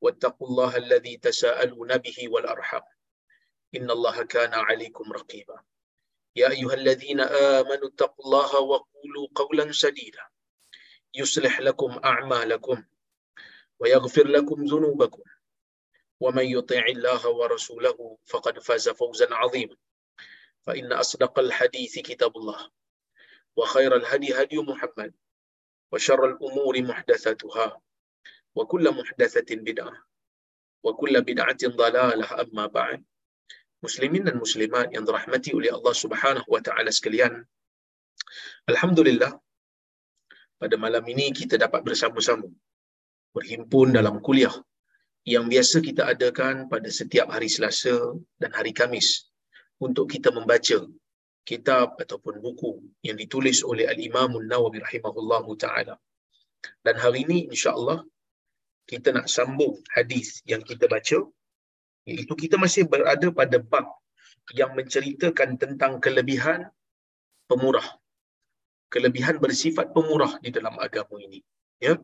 واتقوا الله الذي تساءلون به والأرحام. إن الله كان عليكم رقيبا. يا أيها الذين آمنوا اتقوا الله وقولوا قولا سديدا. يصلح لكم أعمالكم ويغفر لكم ذنوبكم. ومن يطيع الله ورسوله فقد فاز فوزا عظيما. فإن أصدق الحديث كتاب الله وخير الهدي هدي محمد وشر الأمور محدثاتها. wa kullu muhdatsatin bid'ah. Wa kullu bid'atin dalalah amma ba'd. Muslimin dan muslimat yang dirahmati oleh Allah Subhanahu wa taala sekalian. Alhamdulillah pada malam ini kita dapat bersama-sama berhimpun dalam kuliah yang biasa kita adakan pada setiap hari Selasa dan hari Kamis untuk kita membaca kitab ataupun buku yang ditulis oleh Al-Imam Nawawi rahimahullahu taala. Dan hari ini insya-Allah kita nak sambung hadis yang kita baca iaitu kita masih berada pada bab yang menceritakan tentang kelebihan pemurah. Kelebihan bersifat pemurah di dalam agama ini ya.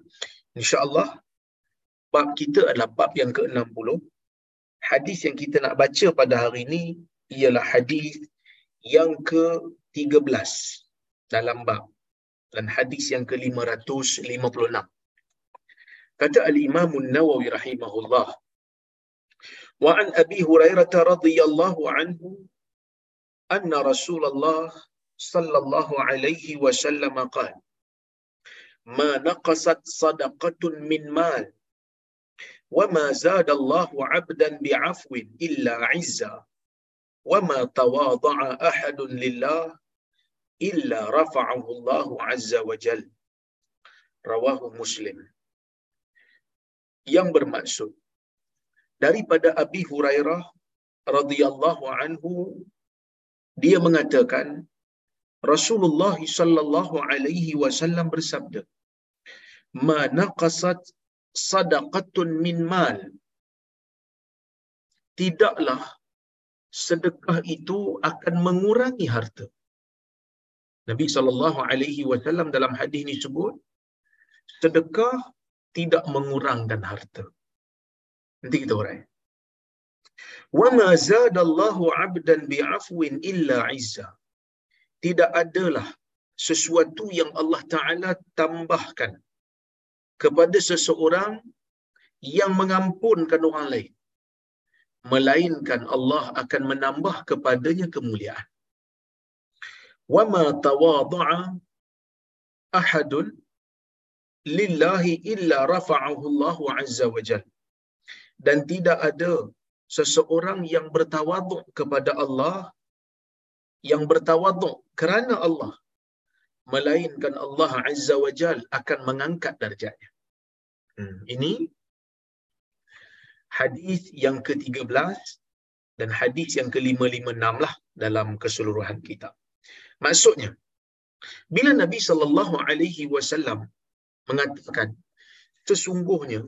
Insyaallah bab kita adalah bab yang ke-60 hadis yang kita nak baca pada hari ini ialah hadis yang ke-13 dalam bab dan hadis yang ke-556 كتب الإمام النووي رحمه الله. وعن أبي هريرة رضي الله عنه أن رسول الله صلى الله عليه وسلم قال ما نقصت صدقة من مال وما زاد الله عبدا بعفو إلا عزا وما تواضع أحد لله إلا رفعه الله عز وجل رواه مسلم. Yang bermaksud. Daripada Abi Hurairah radhiyallahu anhu dia mengatakan Rasulullah sallallahu alaihi wasallam bersabda ma naqasat sadaqatun min mal tidaklah sedekah itu akan mengurangi harta. Nabi sallallahu alaihi wasallam dalam hadis ini sebut sedekah tidak mengurangkan harta. Nanti kita urai. Wa ma zadallahu 'abdan bi'afwin illa 'izza. Tidak adalah sesuatu yang Allah Taala tambahkan kepada seseorang yang mengampunkan orang lain melainkan Allah akan menambah kepadanya kemuliaan. Wa ma tawadha'a ahadun lillahi illa rafa'ahu Allah azza wa jal. Dan tidak ada seseorang yang bertawaduk kepada Allah yang bertawaduk kerana Allah melainkan Allah azza wa jal akan mengangkat darjatnya. Hmm. Ini hadis yang ke-13 dan hadis yang ke-556 lah dalam keseluruhan kitab. Maksudnya bila Nabi sallallahu alaihi wasallam mengatakan sesungguhnya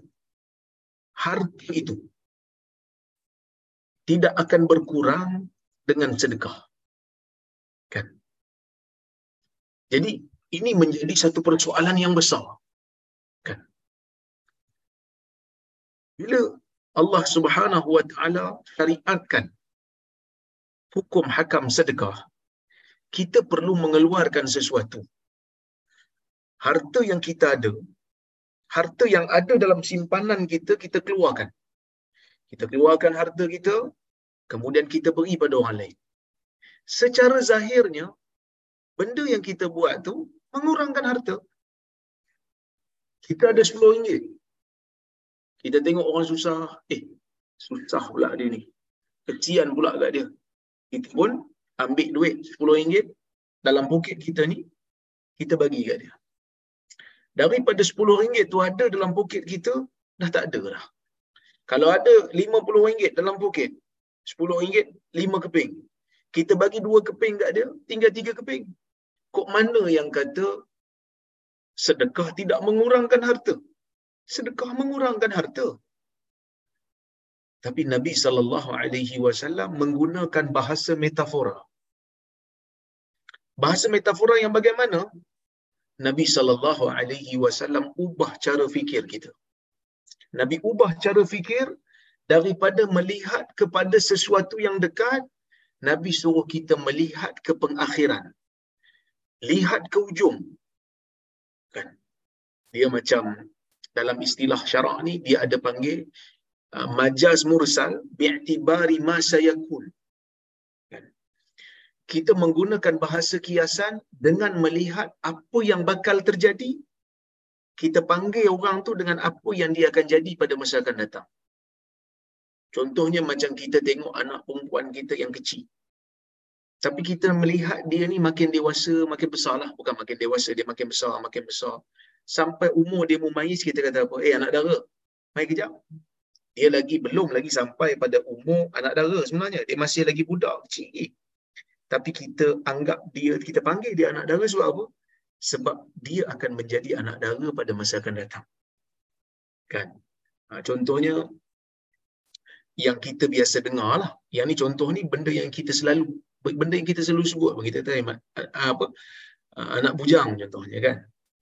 harta itu tidak akan berkurang dengan sedekah. Kan? Jadi ini menjadi satu persoalan yang besar. Kan? Bila Allah Subhanahu wa taala syariatkan hukum hakam sedekah, kita perlu mengeluarkan sesuatu harta yang kita ada, harta yang ada dalam simpanan kita, kita keluarkan. Kita keluarkan harta kita, kemudian kita beri pada orang lain. Secara zahirnya, benda yang kita buat tu mengurangkan harta. Kita ada RM10. Kita tengok orang susah. Eh, susah pula dia ni. Kecian pula kat dia. Kita pun ambil duit RM10 dalam poket kita ni, kita bagi kat dia. Daripada RM10 tu ada dalam poket kita, dah tak ada dah. Kalau ada RM50 dalam poket, RM10, 5 keping. Kita bagi 2 keping kat dia, tinggal 3 keping. Kok mana yang kata sedekah tidak mengurangkan harta? Sedekah mengurangkan harta. Tapi Nabi sallallahu alaihi wasallam menggunakan bahasa metafora. Bahasa metafora yang bagaimana? Nabi sallallahu alaihi wasallam ubah cara fikir kita. Nabi ubah cara fikir daripada melihat kepada sesuatu yang dekat, Nabi suruh kita melihat ke pengakhiran. Lihat ke ujung. Kan? Dia macam dalam istilah syarak ni dia ada panggil uh, majaz mursal bi'tibari ma sayakun. Kita menggunakan bahasa kiasan dengan melihat apa yang bakal terjadi kita panggil orang tu dengan apa yang dia akan jadi pada masa akan datang. Contohnya macam kita tengok anak perempuan kita yang kecil. Tapi kita melihat dia ni makin dewasa, makin besar lah. Bukan makin dewasa, dia makin besar, makin besar. Sampai umur dia memayis, kita kata apa? Eh anak dara, mai kejap. Dia lagi belum lagi sampai pada umur anak dara sebenarnya. Dia masih lagi budak, kecil. Tapi kita anggap dia, kita panggil dia anak dara sebab apa? sebab dia akan menjadi anak dara pada masa akan datang. Kan? Ha, contohnya yang kita biasa dengar lah. Yang ni contoh ni benda yang kita selalu benda yang kita selalu sebut kita tahu apa anak bujang contohnya kan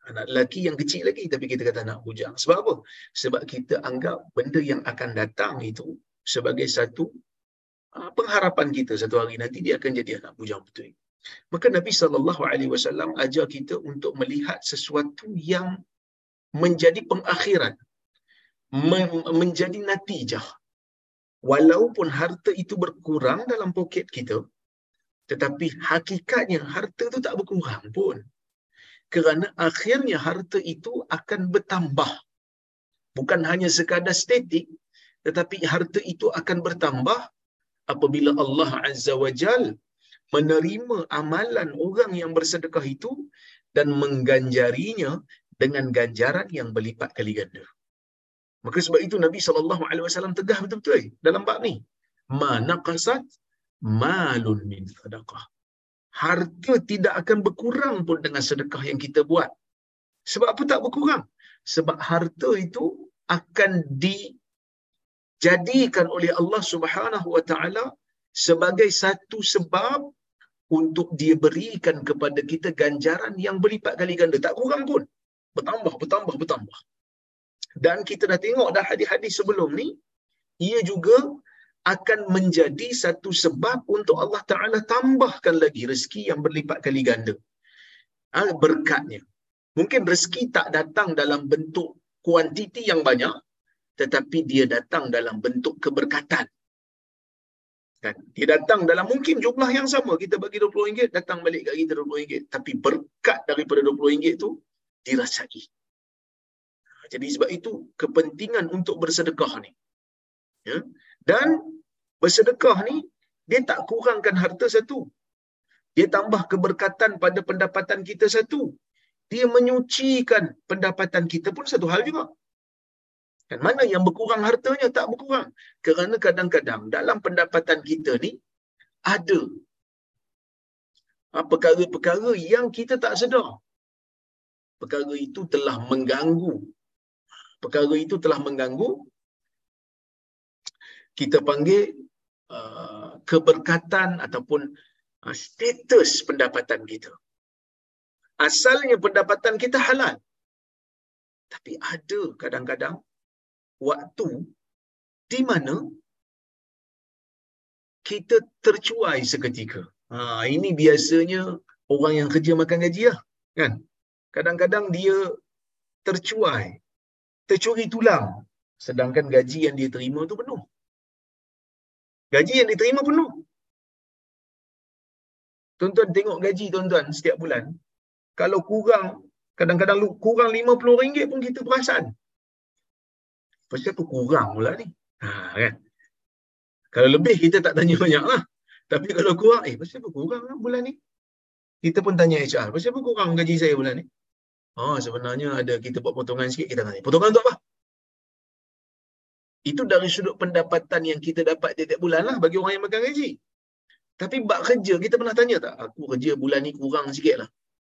anak lelaki yang kecil lagi tapi kita kata anak bujang sebab apa sebab kita anggap benda yang akan datang itu sebagai satu pengharapan kita satu hari nanti dia akan jadi anak bujang betul Maka Nabi sallallahu alaihi wasallam ajar kita untuk melihat sesuatu yang menjadi pengakhiran, menjadi natijah. Walaupun harta itu berkurang dalam poket kita, tetapi hakikatnya harta itu tak berkurang pun. Kerana akhirnya harta itu akan bertambah. Bukan hanya sekadar statik, tetapi harta itu akan bertambah apabila Allah Azza wa Jalla menerima amalan orang yang bersedekah itu dan mengganjarinya dengan ganjaran yang berlipat kali ganda. Maka sebab itu Nabi sallallahu alaihi wasallam tegah betul-betul dalam bab ni. Mana qasat malun min sedekah. Harta tidak akan berkurang pun dengan sedekah yang kita buat. Sebab apa tak berkurang? Sebab harta itu akan dijadikan oleh Allah Subhanahu wa taala sebagai satu sebab untuk dia berikan kepada kita ganjaran yang berlipat kali ganda. Tak kurang pun. Bertambah, bertambah, bertambah. Dan kita dah tengok dah hadis-hadis sebelum ni, ia juga akan menjadi satu sebab untuk Allah Ta'ala tambahkan lagi rezeki yang berlipat kali ganda. Ha, berkatnya. Mungkin rezeki tak datang dalam bentuk kuantiti yang banyak, tetapi dia datang dalam bentuk keberkatan. Kan? Dia datang dalam mungkin jumlah yang sama. Kita bagi RM20, datang balik kat kita RM20. Tapi berkat daripada RM20 tu dirasai. Jadi sebab itu kepentingan untuk bersedekah ni. Ya? Dan bersedekah ni, dia tak kurangkan harta satu. Dia tambah keberkatan pada pendapatan kita satu. Dia menyucikan pendapatan kita pun satu hal juga. Kan mana yang berkurang hartanya tak berkurang. Kerana kadang-kadang dalam pendapatan kita ni ada ha, perkara-perkara yang kita tak sedar. Perkara itu telah mengganggu. Perkara itu telah mengganggu kita panggil uh, keberkatan ataupun uh, status pendapatan kita. Asalnya pendapatan kita halal. Tapi ada kadang-kadang waktu di mana kita tercuai seketika. Ha, ini biasanya orang yang kerja makan gaji lah. Kan? Kadang-kadang dia tercuai. Tercuri tulang. Sedangkan gaji yang dia terima tu penuh. Gaji yang diterima penuh. Tuan-tuan tengok gaji tuan-tuan setiap bulan. Kalau kurang, kadang-kadang kurang RM50 pun kita perasan. Pasal apa kurang pula ni? Ha, kan? Kalau lebih kita tak tanya banyak lah. Tapi kalau kurang, eh pasal apa kurang lah bulan ni? Kita pun tanya HR, pasal apa kurang gaji saya bulan ni? Oh, sebenarnya ada kita buat potongan sikit, kita tanya. Potongan untuk apa? Itu dari sudut pendapatan yang kita dapat tiap-tiap bulan lah bagi orang yang makan gaji. Tapi bak kerja, kita pernah tanya tak? Aku kerja bulan ni kurang sikit lah.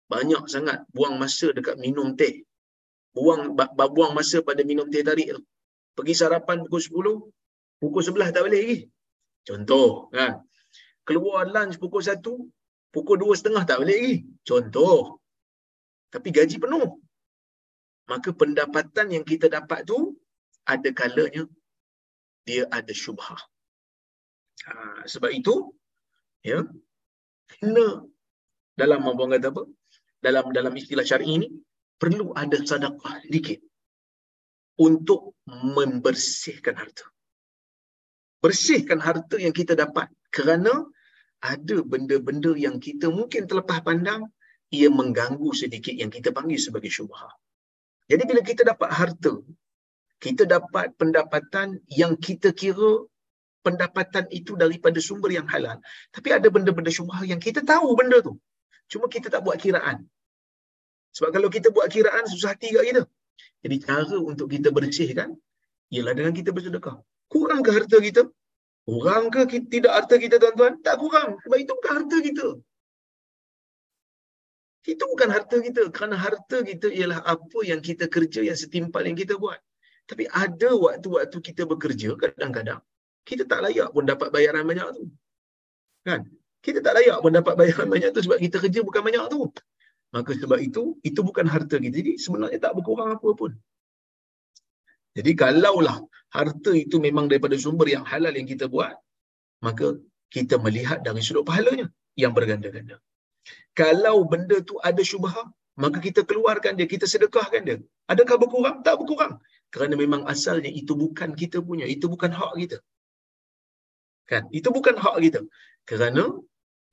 Banyak sangat buang masa dekat minum teh. Buang buang masa pada minum teh tarik tu. Pergi sarapan pukul 10, pukul 11 tak balik lagi. Contoh kan. Keluar lunch pukul 1, pukul 2.30 tak balik lagi. Contoh. Tapi gaji penuh. Maka pendapatan yang kita dapat tu ada kalanya dia ada syubhah. Ha, sebab itu ya kena dalam apa kata apa dalam dalam istilah syar'i ini perlu ada sedekah sedikit untuk membersihkan harta. Bersihkan harta yang kita dapat kerana ada benda-benda yang kita mungkin terlepas pandang ia mengganggu sedikit yang kita panggil sebagai syubhah. Jadi bila kita dapat harta, kita dapat pendapatan yang kita kira pendapatan itu daripada sumber yang halal. Tapi ada benda-benda syubhah yang kita tahu benda tu. Cuma kita tak buat kiraan. Sebab kalau kita buat kiraan, susah hati kat kita. Jadi cara untuk kita bersihkan, ialah dengan kita bersedekah. Kurang ke harta kita? Kurang ke tidak harta kita tuan-tuan? Tak kurang. Sebab itu bukan harta kita. Itu bukan harta kita. Kerana harta kita ialah apa yang kita kerja, yang setimpal yang kita buat. Tapi ada waktu-waktu kita bekerja, kadang-kadang, kita tak layak pun dapat bayaran banyak tu. Kan? Kita tak layak pun dapat bayaran banyak tu sebab kita kerja bukan banyak tu. Maka sebab itu, itu bukan harta kita. Jadi sebenarnya tak berkurang apa pun. Jadi kalaulah harta itu memang daripada sumber yang halal yang kita buat, maka kita melihat dari sudut pahalanya yang berganda-ganda. Kalau benda tu ada syubhah, maka kita keluarkan dia, kita sedekahkan dia. Adakah berkurang? Tak berkurang. Kerana memang asalnya itu bukan kita punya, itu bukan hak kita. Kan? Itu bukan hak kita. Kerana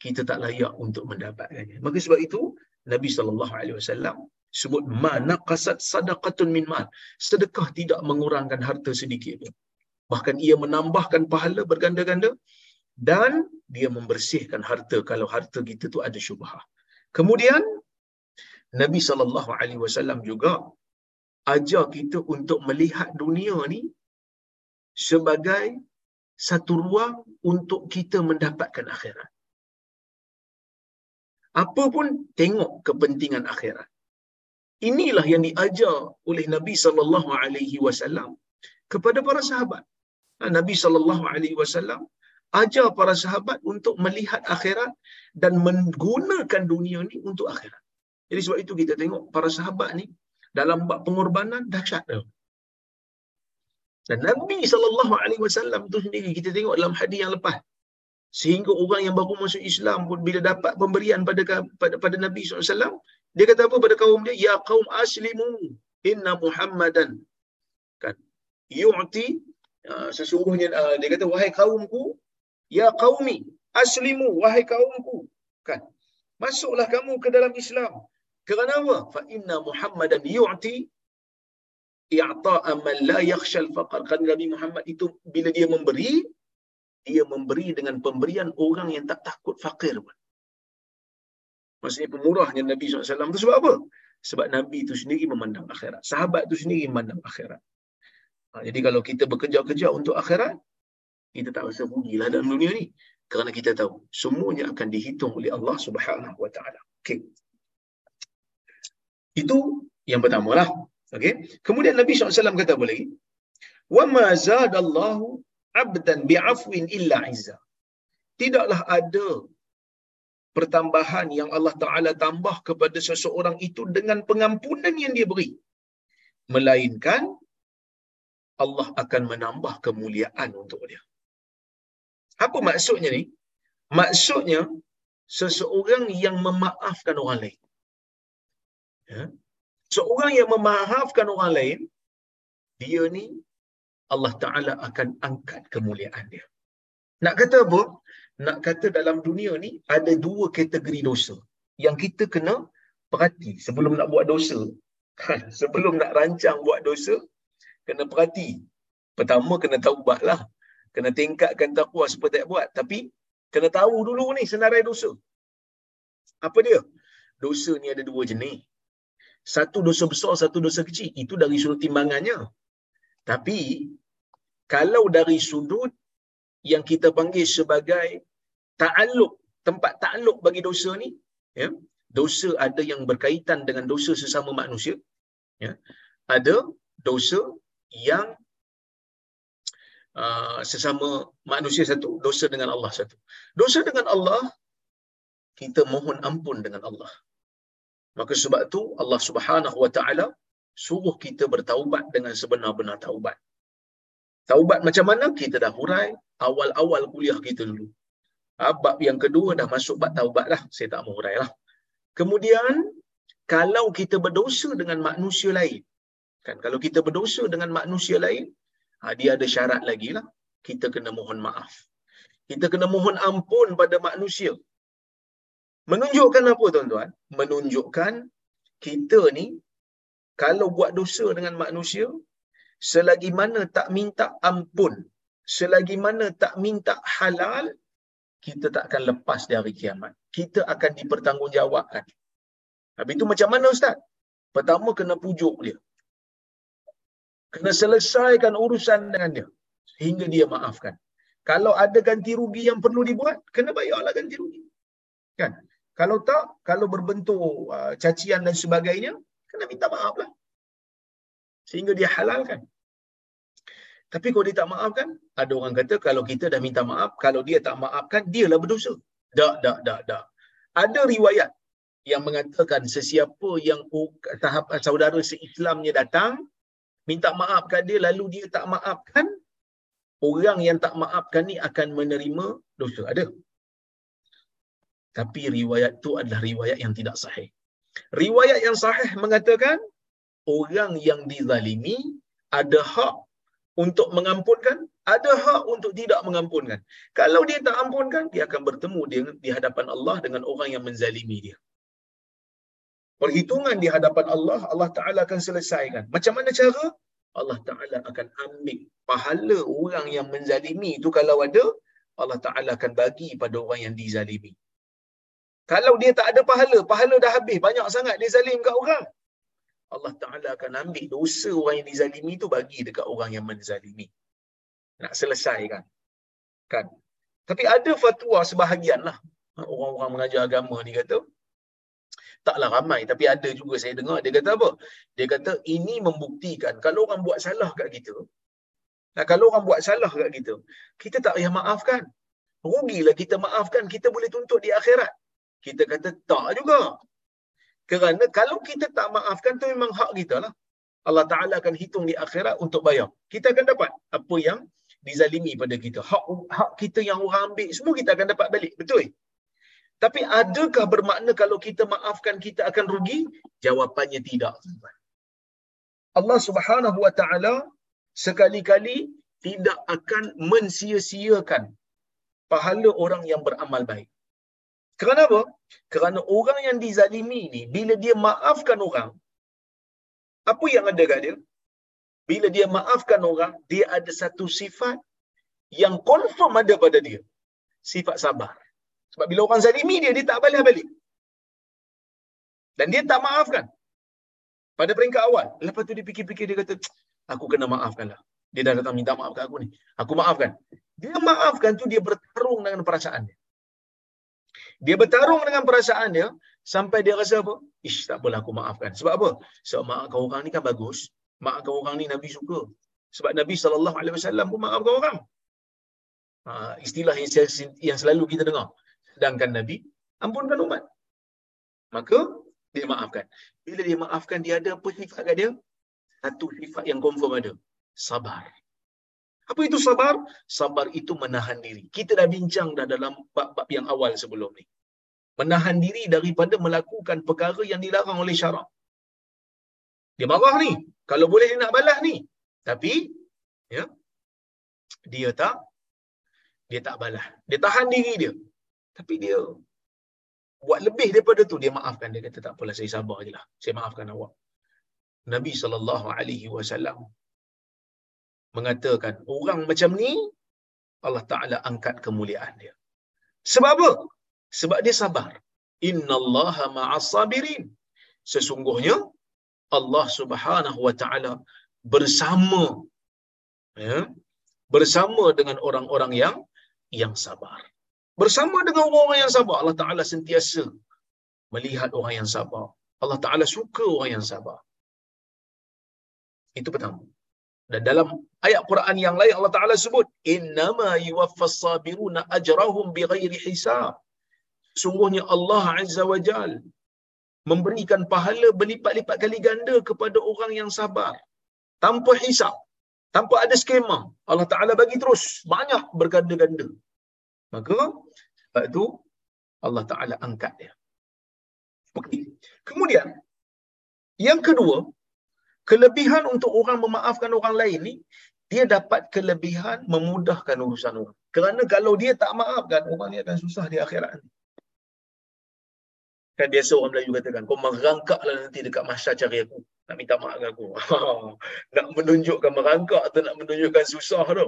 kita tak layak untuk mendapatkannya. Maka sebab itu Nabi sallallahu alaihi wasallam sebut mana qasad sadaqatun min mal. Sedekah tidak mengurangkan harta sedikit pun. Bahkan ia menambahkan pahala berganda-ganda dan dia membersihkan harta kalau harta kita tu ada syubhah. Kemudian Nabi sallallahu alaihi wasallam juga ajar kita untuk melihat dunia ni sebagai satu ruang untuk kita mendapatkan akhirat. Apa pun tengok kepentingan akhirat. Inilah yang diajar oleh Nabi sallallahu alaihi wasallam kepada para sahabat. Ha, Nabi sallallahu alaihi wasallam ajar para sahabat untuk melihat akhirat dan menggunakan dunia ni untuk akhirat. Jadi sebab itu kita tengok para sahabat ni dalam bab pengorbanan dahsyat dah. Dan Nabi sallallahu alaihi wasallam tu sendiri kita tengok dalam hadis yang lepas sehingga orang yang baru masuk Islam pun bila dapat pemberian pada pada, pada Nabi SAW dia kata apa pada kaum dia? Ya kaum aslimu inna muhammadan. Kan? Yu'ti uh, sesungguhnya uh, dia kata wahai kaumku ya qaumi aslimu wahai kaumku. Kan? Masuklah kamu ke dalam Islam. Kerana apa? Fa inna muhammadan yu'ti i'ta'a man la yakhsha al-faqr kan Nabi Muhammad itu bila dia memberi dia memberi dengan pemberian orang yang tak takut fakir pun. Maksudnya pemurahnya Nabi SAW tu sebab apa? Sebab Nabi itu sendiri memandang akhirat. Sahabat itu sendiri memandang akhirat. Ha, jadi kalau kita bekerja-kerja untuk akhirat, kita tak rasa rugilah dalam dunia ni. Kerana kita tahu semuanya akan dihitung oleh Allah Subhanahu Wa Taala. Okay. Itu yang pertama lah. Okay. Kemudian Nabi SAW kata apa lagi? وَمَا زَادَ اللَّهُ abdan bi'afwin illa izza. Tidaklah ada pertambahan yang Allah Ta'ala tambah kepada seseorang itu dengan pengampunan yang dia beri. Melainkan Allah akan menambah kemuliaan untuk dia. Apa maksudnya ni? Maksudnya seseorang yang memaafkan orang lain. Ya? Seorang yang memaafkan orang lain, dia ni Allah Ta'ala akan angkat kemuliaan dia. Nak kata apa? Nak kata dalam dunia ni ada dua kategori dosa yang kita kena perhati sebelum nak buat dosa. Sebelum nak rancang buat dosa, kena perhati. Pertama kena taubat lah. Kena tingkatkan takwa supaya tak buat. Tapi kena tahu dulu ni senarai dosa. Apa dia? Dosa ni ada dua jenis. Satu dosa besar, satu dosa kecil. Itu dari sudut timbangannya. Tapi kalau dari sudut yang kita panggil sebagai ta'aluk, tempat ta'aluk bagi dosa ni, ya, dosa ada yang berkaitan dengan dosa sesama manusia. Ya. Ada dosa yang uh, sesama manusia satu, dosa dengan Allah satu. Dosa dengan Allah, kita mohon ampun dengan Allah. Maka sebab tu Allah Subhanahu Wa Taala suruh kita bertaubat dengan sebenar-benar taubat. Taubat macam mana? Kita dah hurai awal-awal kuliah kita dulu. Ha, bab yang kedua dah masuk bab taubat lah. Saya tak mau hurai lah. Kemudian, kalau kita berdosa dengan manusia lain, kan kalau kita berdosa dengan manusia lain, ha, dia ada syarat lagi lah. Kita kena mohon maaf. Kita kena mohon ampun pada manusia. Menunjukkan apa tuan-tuan? Menunjukkan kita ni kalau buat dosa dengan manusia, selagi mana tak minta ampun, selagi mana tak minta halal, kita tak akan lepas dari kiamat. Kita akan dipertanggungjawabkan. Habis itu macam mana Ustaz? Pertama kena pujuk dia. Kena selesaikan urusan dengan dia. Sehingga dia maafkan. Kalau ada ganti rugi yang perlu dibuat, kena bayarlah ganti rugi. Kan? Kalau tak, kalau berbentuk uh, cacian dan sebagainya, kena minta maaf lah. Sehingga dia halalkan. Tapi kalau dia tak maafkan, ada orang kata kalau kita dah minta maaf, kalau dia tak maafkan, dialah berdosa. Tak, tak, tak, tak. Ada riwayat yang mengatakan sesiapa yang tahap saudara se-Islamnya datang, minta maafkan dia, lalu dia tak maafkan, orang yang tak maafkan ni akan menerima dosa. Ada. Tapi riwayat tu adalah riwayat yang tidak sahih. Riwayat yang sahih mengatakan orang yang dizalimi ada hak untuk mengampunkan, ada hak untuk tidak mengampunkan. Kalau dia tak ampunkan, dia akan bertemu di, di hadapan Allah dengan orang yang menzalimi dia. Perhitungan di hadapan Allah, Allah Ta'ala akan selesaikan. Macam mana cara? Allah Ta'ala akan ambil pahala orang yang menzalimi itu kalau ada, Allah Ta'ala akan bagi pada orang yang dizalimi. Kalau dia tak ada pahala, pahala dah habis. Banyak sangat dia zalim kat orang. Allah Ta'ala akan ambil dosa orang yang dizalimi tu bagi dekat orang yang menzalimi. Nak selesaikan. Kan? Tapi ada fatwa sebahagian lah. Orang-orang mengajar agama ni kata, taklah ramai tapi ada juga saya dengar dia kata apa dia kata ini membuktikan kalau orang buat salah kat kita nah kalau orang buat salah kat kita kita tak payah maafkan rugilah kita maafkan kita boleh tuntut di akhirat kita kata tak juga. Kerana kalau kita tak maafkan tu memang hak kita lah. Allah Ta'ala akan hitung di akhirat untuk bayar. Kita akan dapat apa yang dizalimi pada kita. Hak hak kita yang orang ambil semua kita akan dapat balik. Betul? Tapi adakah bermakna kalau kita maafkan kita akan rugi? Jawapannya tidak. Allah Subhanahu Wa Ta'ala sekali-kali tidak akan mensia-siakan pahala orang yang beramal baik. Kerana apa? Kerana orang yang dizalimi ni, bila dia maafkan orang, apa yang ada kat dia? Bila dia maafkan orang, dia ada satu sifat yang confirm ada pada dia. Sifat sabar. Sebab bila orang zalimi dia, dia tak balas balik. Dan dia tak maafkan. Pada peringkat awal. Lepas tu dia fikir-fikir, dia kata, aku kena maafkan lah. Dia dah datang minta maaf kat aku ni. Aku maafkan. Dia maafkan tu, dia bertarung dengan perasaan dia. Dia bertarung dengan perasaan dia sampai dia rasa apa? Ish, tak apalah aku maafkan. Sebab apa? Sebab maafkan orang ni kan bagus. Maafkan orang ni Nabi suka. Sebab Nabi SAW pun maafkan orang. Ha, istilah yang, yang selalu kita dengar. Sedangkan Nabi, ampunkan umat. Maka, dia maafkan. Bila dia maafkan, dia ada apa sifat kat dia? Satu sifat yang confirm ada. Sabar. Apa itu sabar? Sabar itu menahan diri. Kita dah bincang dah dalam bab-bab yang awal sebelum ni. Menahan diri daripada melakukan perkara yang dilarang oleh syarak. Dia marah ni. Kalau boleh dia nak balas ni. Tapi, ya, dia tak dia tak balas. Dia tahan diri dia. Tapi dia buat lebih daripada tu dia maafkan dia kata tak apalah saya sabar ajalah. Saya maafkan awak. Nabi wasallam mengatakan orang macam ni Allah Taala angkat kemuliaan dia. Sebab apa? Sebab dia sabar. Innallaha ma'as sabirin. Sesungguhnya Allah Subhanahu wa taala bersama ya, bersama dengan orang-orang yang yang sabar. Bersama dengan orang-orang yang sabar, Allah Taala sentiasa melihat orang yang sabar. Allah Taala suka orang yang sabar. Itu pertama. Dan dalam ayat Quran yang lain Allah Taala sebut innama yuwaffas sabiruna ajrahum bighairi hisab. Sungguhnya Allah Azza wa Jal memberikan pahala berlipat-lipat kali ganda kepada orang yang sabar tanpa hisap, tanpa ada skema. Allah Taala bagi terus banyak berganda-ganda. Maka sebab itu Allah Taala angkat dia. Okey. Kemudian yang kedua, kelebihan untuk orang memaafkan orang lain ni dia dapat kelebihan memudahkan urusan orang. Kerana kalau dia tak maafkan, orang ni akan susah di akhirat nanti. Kan biasa orang Melayu katakan, kau merangkaklah nanti dekat masyarakat cari aku. Nak minta maaf dengan aku. nak menunjukkan merangkak atau nak menunjukkan susah tu.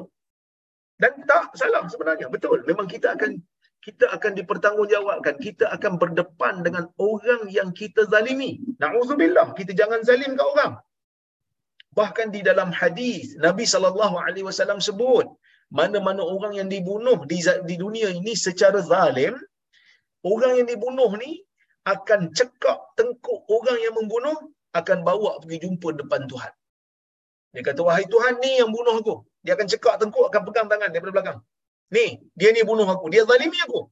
Dan tak salah sebenarnya. Betul. Memang kita akan kita akan dipertanggungjawabkan. Kita akan berdepan dengan orang yang kita zalimi. Na'udzubillah. Kita jangan zalim ke orang. Bahkan di dalam hadis Nabi sallallahu alaihi wasallam sebut mana-mana orang yang dibunuh di di dunia ini secara zalim orang yang dibunuh ni akan cekak tengkuk orang yang membunuh akan bawa pergi jumpa depan Tuhan. Dia kata wahai Tuhan ni yang bunuh aku. Dia akan cekak tengkuk akan pegang tangan daripada belakang. Ni, dia ni bunuh aku. Dia zalimi aku.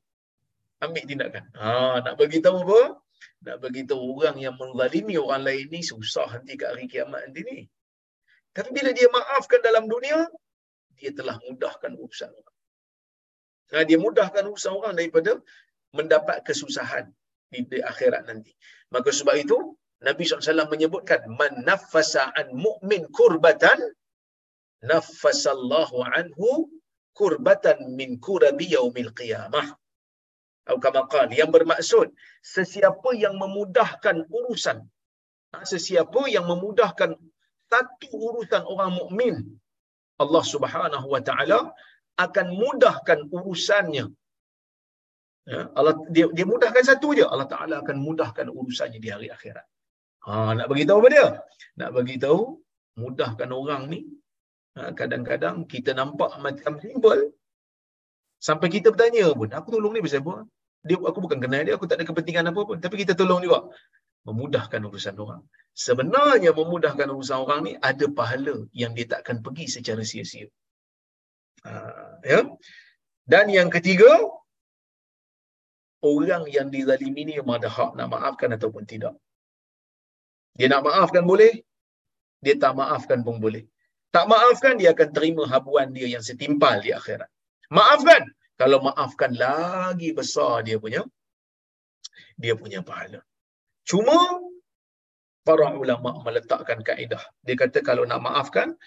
Ambil tindakan. Ha, nak bagi tahu apa? Nak bagi tahu orang yang menzalimi orang lain ni susah nanti kat hari kiamat nanti ni. Tapi bila dia maafkan dalam dunia, dia telah mudahkan urusan orang. Ha, dia mudahkan urusan orang daripada mendapat kesusahan di, di akhirat nanti. Maka sebab itu, Nabi SAW menyebutkan, Man nafasa an mu'min kurbatan, nafasallahu anhu kurbatan min kurabi yaumil qiyamah. Atau kama yang bermaksud, sesiapa yang memudahkan urusan, ha, sesiapa yang memudahkan satu urusan orang mukmin Allah Subhanahu wa taala akan mudahkan urusannya. Ya Allah dia dia mudahkan satu je Allah taala akan mudahkan urusannya di hari akhirat. Ha nak bagi tahu apa dia? Nak bagi tahu mudahkan orang ni ha, kadang-kadang kita nampak macam simple. Sampai kita bertanya pun aku tolong ni pasal apa? Dia aku bukan kenal dia aku tak ada kepentingan apa pun tapi kita tolong juga memudahkan urusan orang. Sebenarnya memudahkan urusan orang ni ada pahala yang dia takkan pergi secara sia-sia. Ha, ya. Dan yang ketiga, orang yang dizalimi ni ada hak nak maafkan ataupun tidak. Dia nak maafkan boleh, dia tak maafkan pun boleh. Tak maafkan, dia akan terima habuan dia yang setimpal di akhirat. Maafkan. Kalau maafkan lagi besar dia punya dia punya pahala. Cuma para ulama meletakkan kaedah. Dia kata kalau nak maafkan,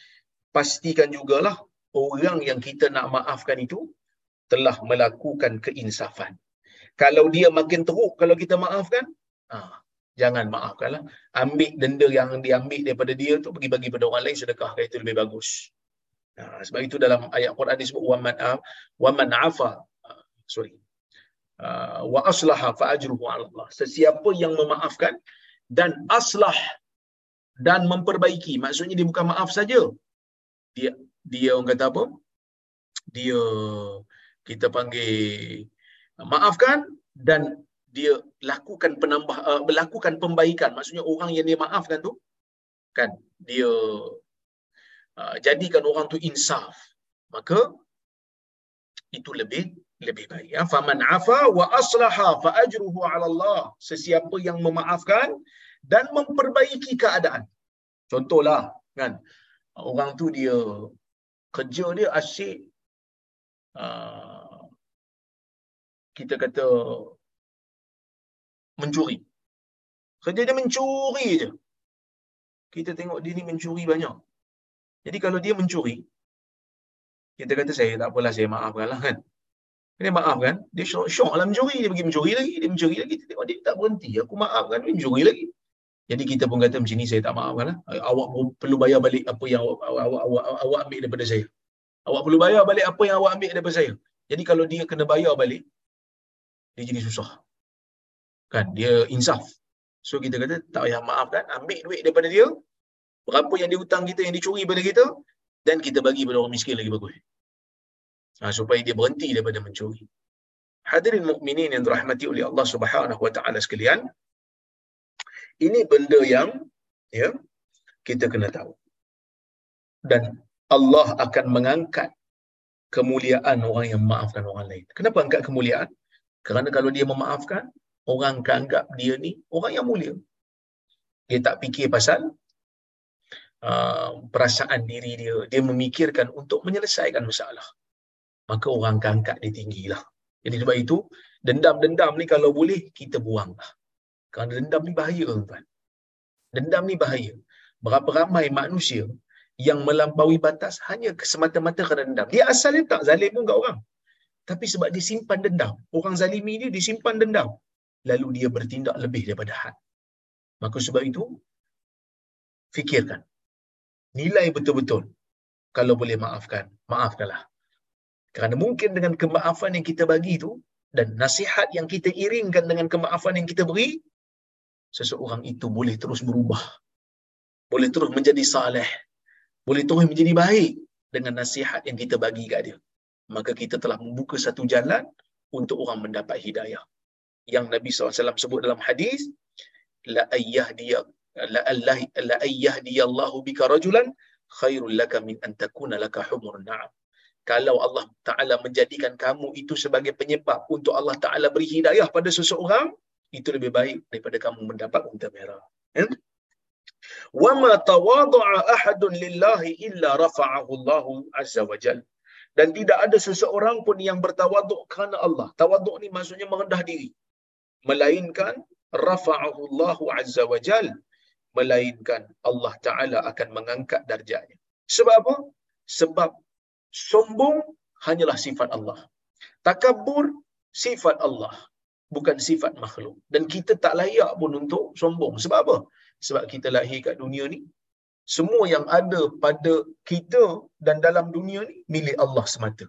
pastikan jugalah orang yang kita nak maafkan itu telah melakukan keinsafan. Kalau dia makin teruk kalau kita maafkan, ah, jangan maafkanlah. Ambil denda yang diambil daripada dia tu pergi bagi pada orang lain sedekah itu lebih bagus. Nah, sebab itu dalam ayat Quran disebut waman waman afa ah, sorry wa aslaha fa ajruhu ala Allah. Sesiapa yang memaafkan dan aslah dan memperbaiki. Maksudnya dia bukan maaf saja. Dia dia orang kata apa? Dia kita panggil maafkan dan dia lakukan penambah melakukan pembaikan. Maksudnya orang yang dia maafkan tu kan dia uh, jadikan orang tu insaf. Maka itu lebih lebih baik. Ya. Faman afa wa aslaha fa ajruhu ala Allah. Sesiapa yang memaafkan dan memperbaiki keadaan. Contohlah kan orang tu dia kerja dia asyik uh, kita kata mencuri. Kerja dia mencuri je. Kita tengok dia ni mencuri banyak. Jadi kalau dia mencuri, kita kata saya tak apalah saya maafkanlah kan Dia maaf kan? Dia syok, syok lah mencuri. Dia pergi mencuri lagi. Dia mencuri lagi. Dia tengok dia tak berhenti. Aku maafkan. Dia mencuri lagi. Jadi kita pun kata macam ni saya tak maafkan lah. Awak perlu bayar balik apa yang awak, awak, awak, awak, awak ambil daripada saya. Awak perlu bayar balik apa yang awak ambil daripada saya. Jadi kalau dia kena bayar balik, dia jadi susah. Kan? Dia insaf. So kita kata tak payah maafkan. Ambil duit daripada dia. Berapa yang dia hutang kita, yang dicuri pada kita. Dan kita bagi pada orang miskin lagi bagus ha, supaya dia berhenti daripada mencuri. Hadirin mukminin yang dirahmati oleh Allah Subhanahu wa taala sekalian, ini benda yang ya kita kena tahu. Dan Allah akan mengangkat kemuliaan orang yang memaafkan orang lain. Kenapa angkat kemuliaan? Kerana kalau dia memaafkan, orang akan anggap dia ni orang yang mulia. Dia tak fikir pasal uh, perasaan diri dia. Dia memikirkan untuk menyelesaikan masalah maka orang akan angkat dia tinggi lah. Jadi sebab itu, dendam-dendam ni kalau boleh, kita buang lah. Kerana dendam ni bahaya tuan. Dendam ni bahaya. Berapa ramai manusia yang melampaui batas hanya semata-mata kerana dendam. Dia asalnya tak zalim pun kat orang. Tapi sebab dia simpan dendam. Orang zalimi dia disimpan dendam. Lalu dia bertindak lebih daripada had. Maka sebab itu, fikirkan. Nilai betul-betul. Kalau boleh maafkan, maafkanlah. Kerana mungkin dengan kemaafan yang kita bagi itu dan nasihat yang kita iringkan dengan kemaafan yang kita beri, seseorang itu boleh terus berubah. Boleh terus menjadi saleh. Boleh terus menjadi baik dengan nasihat yang kita bagi kat dia. Maka kita telah membuka satu jalan untuk orang mendapat hidayah. Yang Nabi SAW sebut dalam hadis, la ayyah dia la Allah la ayyah dia bika rajulan khairul laka min an takuna laka humur na'am kalau Allah Ta'ala menjadikan kamu itu sebagai penyebab untuk Allah Ta'ala beri hidayah pada seseorang, itu lebih baik daripada kamu mendapat unta merah. Ya? وَمَا تَوَاضَعَ أَحَدٌ لِلَّهِ إِلَّا رَفَعَهُ اللَّهُ عَزَّ وَجَلْ Dan tidak ada seseorang pun yang bertawaduk kerana Allah. Tawaduk ni maksudnya merendah diri. Melainkan رَفَعَهُ اللَّهُ عَزَّ وَجَلْ Melainkan Allah Ta'ala akan mengangkat darjahnya. Sebab apa? Sebab sombong hanyalah sifat Allah. Takabur sifat Allah, bukan sifat makhluk. Dan kita tak layak pun untuk sombong. Sebab apa? Sebab kita lahir kat dunia ni, semua yang ada pada kita dan dalam dunia ni milik Allah semata.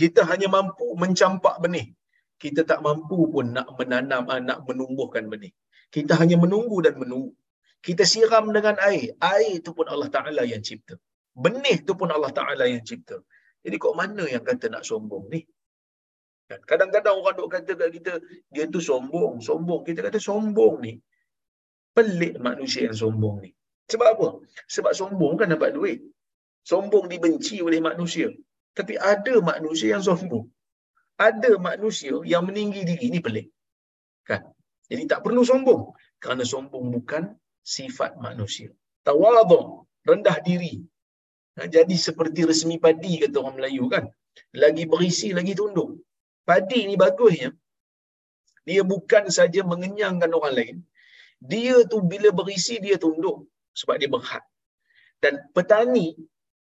Kita hanya mampu mencampak benih. Kita tak mampu pun nak menanam, nak menumbuhkan benih. Kita hanya menunggu dan menunggu. Kita siram dengan air. Air itu pun Allah Ta'ala yang cipta. Benih tu pun Allah Ta'ala yang cipta. Jadi kok mana yang kata nak sombong ni? Kan? Kadang-kadang orang duk kata kat kita, dia tu sombong, sombong. Kita kata sombong ni. Pelik manusia yang sombong ni. Sebab apa? Sebab sombong kan dapat duit. Sombong dibenci oleh manusia. Tapi ada manusia yang sombong. Ada manusia yang meninggi diri. Ini pelik. Kan? Jadi tak perlu sombong. Kerana sombong bukan sifat manusia. Tawadung, rendah diri, jadi seperti resmi padi kata orang Melayu kan. Lagi berisi, lagi tunduk. Padi ni bagusnya. Dia bukan saja mengenyangkan orang lain. Dia tu bila berisi, dia tunduk. Sebab dia berhad. Dan petani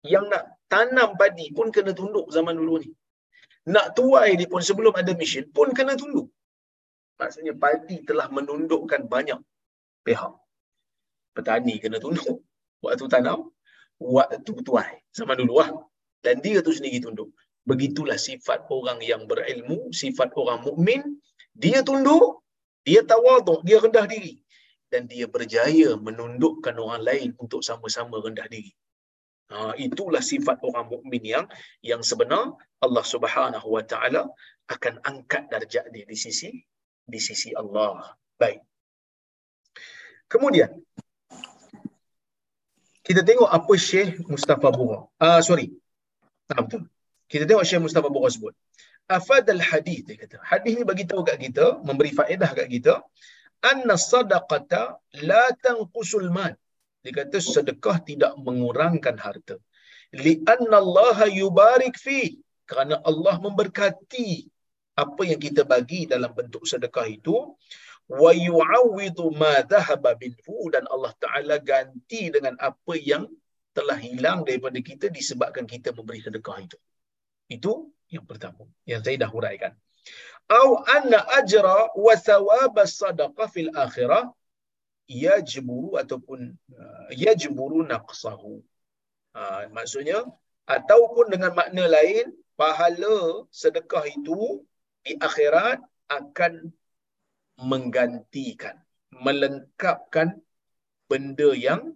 yang nak tanam padi pun kena tunduk zaman dulu ni. Nak tuai dia pun sebelum ada mesin pun kena tunduk. Maksudnya padi telah menundukkan banyak pihak. Petani kena tunduk. Waktu tanam, waktu tuai zaman dulu lah. Dan dia tu sendiri tunduk. Begitulah sifat orang yang berilmu, sifat orang mukmin, dia tunduk, dia tawaduk, dia rendah diri dan dia berjaya menundukkan orang lain untuk sama-sama rendah diri. Ha, itulah sifat orang mukmin yang yang sebenar Allah Subhanahu Wa Taala akan angkat darjat dia di sisi di sisi Allah. Baik. Kemudian kita tengok apa Syekh Mustafa Bura. Ah sorry. Tak ah, betul. Kita tengok Syekh Mustafa Bura sebut. Afad al-hadith dia kata. Hadis ni bagi tahu kat kita, memberi faedah kat kita, anna sadaqata la tanqusul mal. Dia kata sedekah tidak mengurangkan harta. Li anna Allah yubarik fi. Kerana Allah memberkati apa yang kita bagi dalam bentuk sedekah itu wa yu'awwidu ma dhahaba minhu dan Allah Taala ganti dengan apa yang telah hilang daripada kita disebabkan kita memberi sedekah itu. Itu Yang pertama, yang saya dah huraikan. Au anna ajra wa thawab as-sadaqah fil akhirah yajburu ataupun uh, yajburu naqsahu. Uh, maksudnya ataupun dengan makna lain pahala sedekah itu di akhirat akan menggantikan melengkapkan benda yang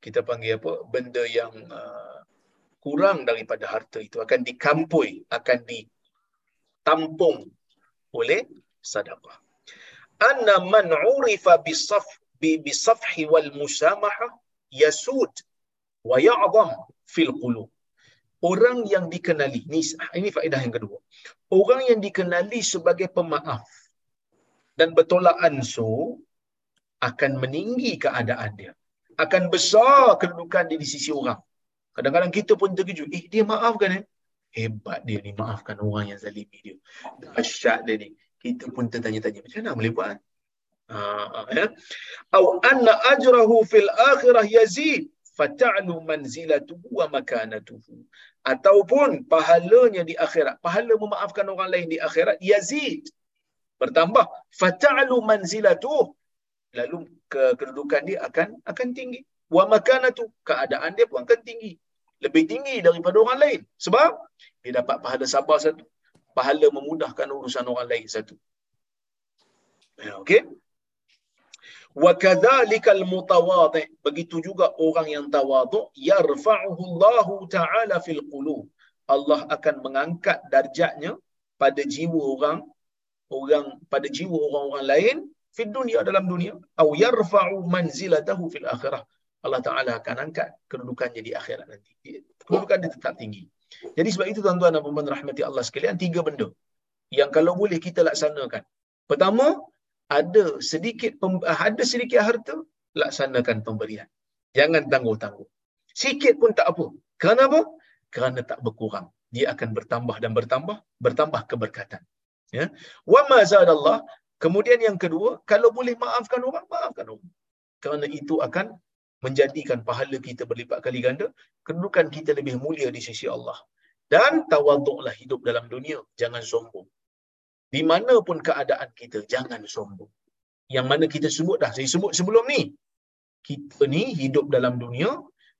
kita panggil apa? Benda yang uh, kurang daripada harta itu akan dikampui akan ditampung oleh sedekah. Anna man urifa bisaf bi bisafhi wal musamahah yasud wa ya'zam fil qulub orang yang dikenali ni ini faedah yang kedua. Orang yang dikenali sebagai pemaaf dan bertolak ansur akan meninggi keadaan dia. Akan besar kedudukan dia di sisi orang. Kadang-kadang kita pun terkejut eh dia maafkan eh? Hebat dia ni maafkan orang yang zalimi dia. Dahsyat dia ni. Kita pun tertanya-tanya macam mana boleh buat? Ha ya. Anna ajrahu fil akhirah yazid fata'lu manzilatuhu wa makanatuhu ataupun pahalanya di akhirat. Pahala memaafkan orang lain di akhirat yazid bertambah fata'lu manzilatuhu lalu ke kedudukan dia akan akan tinggi. Wa makanatu keadaan dia pun akan tinggi. Lebih tinggi daripada orang lain. Sebab dia dapat pahala sabar satu. Pahala memudahkan urusan orang lain satu. Ya, okey wa kadzalikal mutawadhi begitu juga orang yang tawadhu. Yarfa'uhu Allah taala fil qulub. Allah akan mengangkat darjatnya pada jiwa orang orang pada jiwa orang-orang lain di dunia dalam dunia. Atau yarfa'u manzilatahu fil akhirah. Allah Taala akan angkat kedudukannya di akhirat nanti. Kedudukan dia tetap tinggi. Jadi sebab itu tuan-tuan dan puan rahmati Allah sekalian tiga benda yang kalau boleh kita laksanakan. Pertama ada sedikit ada sedikit harta laksanakan pemberian. Jangan tangguh-tangguh. Sikit pun tak apa. Kenapa kerana tak berkurang. Dia akan bertambah dan bertambah bertambah keberkatan. Ya? Wa ma zadallah. Kemudian yang kedua kalau boleh maafkan orang maafkan orang. Kerana itu akan menjadikan pahala kita berlipat kali ganda kedudukan kita lebih mulia di sisi Allah. Dan tawaduklah hidup dalam dunia. Jangan sombong di mana pun keadaan kita jangan sombong yang mana kita sebut dah saya sebut sebelum ni kita ni hidup dalam dunia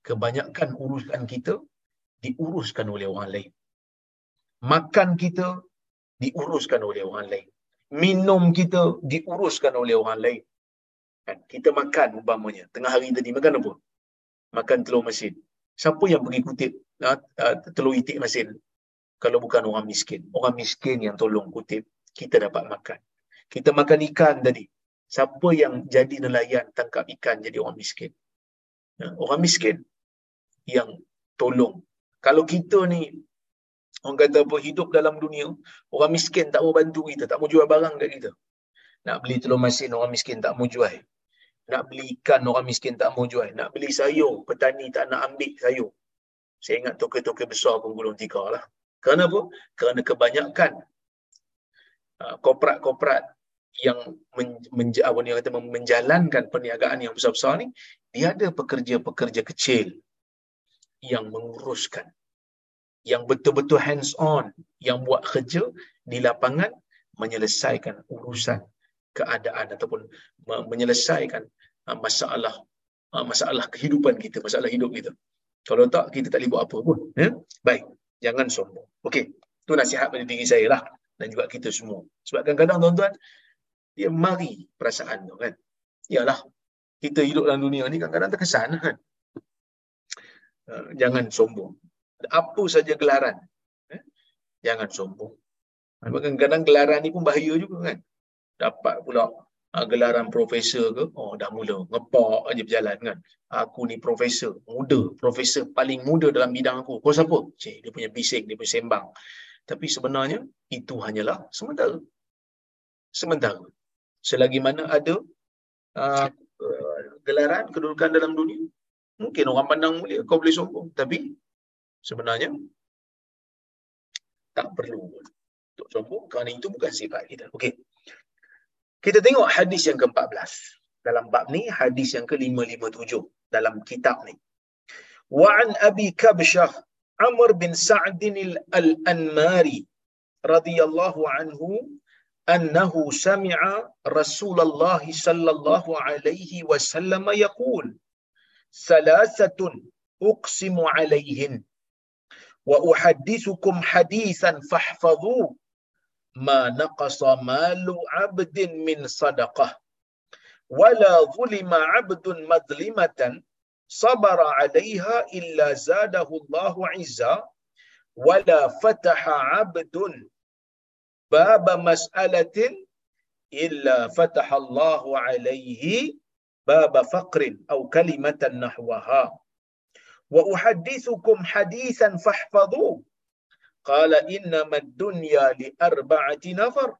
kebanyakan urusan kita diuruskan oleh orang lain makan kita diuruskan oleh orang lain. Minum kita diuruskan oleh orang lain. Kan? Kita makan umpamanya. Tengah hari tadi makan apa? Makan telur masin. Siapa yang pergi kutip uh, uh, telur itik masin? Kalau bukan orang miskin. Orang miskin yang tolong kutip. Kita dapat makan. Kita makan ikan tadi. Siapa yang jadi nelayan tangkap ikan jadi orang miskin? Uh, orang miskin yang tolong. Kalau kita ni Orang kata apa hidup dalam dunia, orang miskin tak mau bantu kita, tak mau jual barang kat kita. Nak beli telur masin orang miskin tak mau jual. Nak beli ikan orang miskin tak mau jual. Nak beli sayur, petani tak nak ambil sayur. Saya ingat tokek-tokek besar pun gulung tikar lah. Kerana apa? Kerana kebanyakan korporat-korporat yang men, menja, apa ni, kata, menjalankan perniagaan yang besar-besar ni, dia ada pekerja-pekerja kecil yang menguruskan yang betul-betul hands on yang buat kerja di lapangan menyelesaikan urusan keadaan ataupun menyelesaikan uh, masalah uh, masalah kehidupan kita masalah hidup kita. Kalau tak kita tak boleh buat apa pun ya? Baik jangan sombong. Okey tu nasihat pada diri saya lah dan juga kita semua sebab kadang-kadang tuan-tuan dia mari perasaan tu kan yalah kita hidup dalam dunia ni kadang-kadang terkesan kan uh, jangan sombong apa saja gelaran. Eh? Jangan sombong. Kadang-kadang gelaran ni pun bahaya juga kan. Dapat pula uh, gelaran profesor ke, oh dah mula ngepak aja berjalan kan. Aku ni profesor, muda, profesor paling muda dalam bidang aku. Kau siapa? Cik, dia punya bising, dia punya sembang. Tapi sebenarnya itu hanyalah sementara. Sementara. Selagi mana ada uh, gelaran kedudukan dalam dunia, mungkin orang pandang mulia kau boleh sombong. Tapi sebenarnya tak perlu untuk sombong kerana itu bukan sifat kita. Okey. Kita tengok hadis yang ke-14. Dalam bab ni hadis yang ke-557 dalam kitab ni. Wa an Abi Kabsyah Amr bin Sa'd al-Anmari radhiyallahu anhu annahu sami'a Rasulullah sallallahu alaihi wasallam yaqul Salasatun uqsimu alaihin wa uhaddithukum hadithan fahfadhu ma naqasa malu 'abdin min sadaqah wala zulima 'abdun madlimatan sabara 'alayha صبر عليها إلا زاده الله عزا ولا فتح عبد باب مسألة إلا فتح الله عليه باب فقر أو كلمة نحوها. وأحدثكم حديثا فاحفظوه. قال إنما الدنيا لأربعة نفر.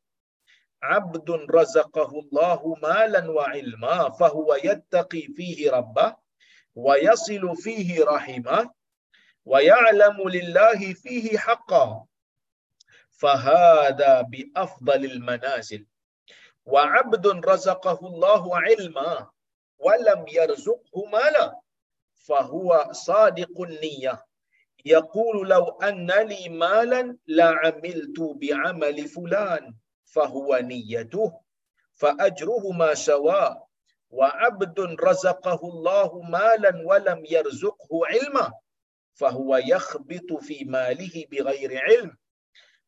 عبد رزقه الله مالا وعلما فهو يتقي فيه ربه. ويصل فيه رحمه ويعلم لله فيه حقا. فهذا بأفضل المنازل. وعبد رزقه الله علما ولم يرزقه مالا. فهو صادق النية. يقول لو أن لي مالا لعملت بعمل فلان فهو نيته. فأجرهما سواء وعبد رزقه الله مالا ولم يرزقه علما فهو يخبط في ماله بغير علم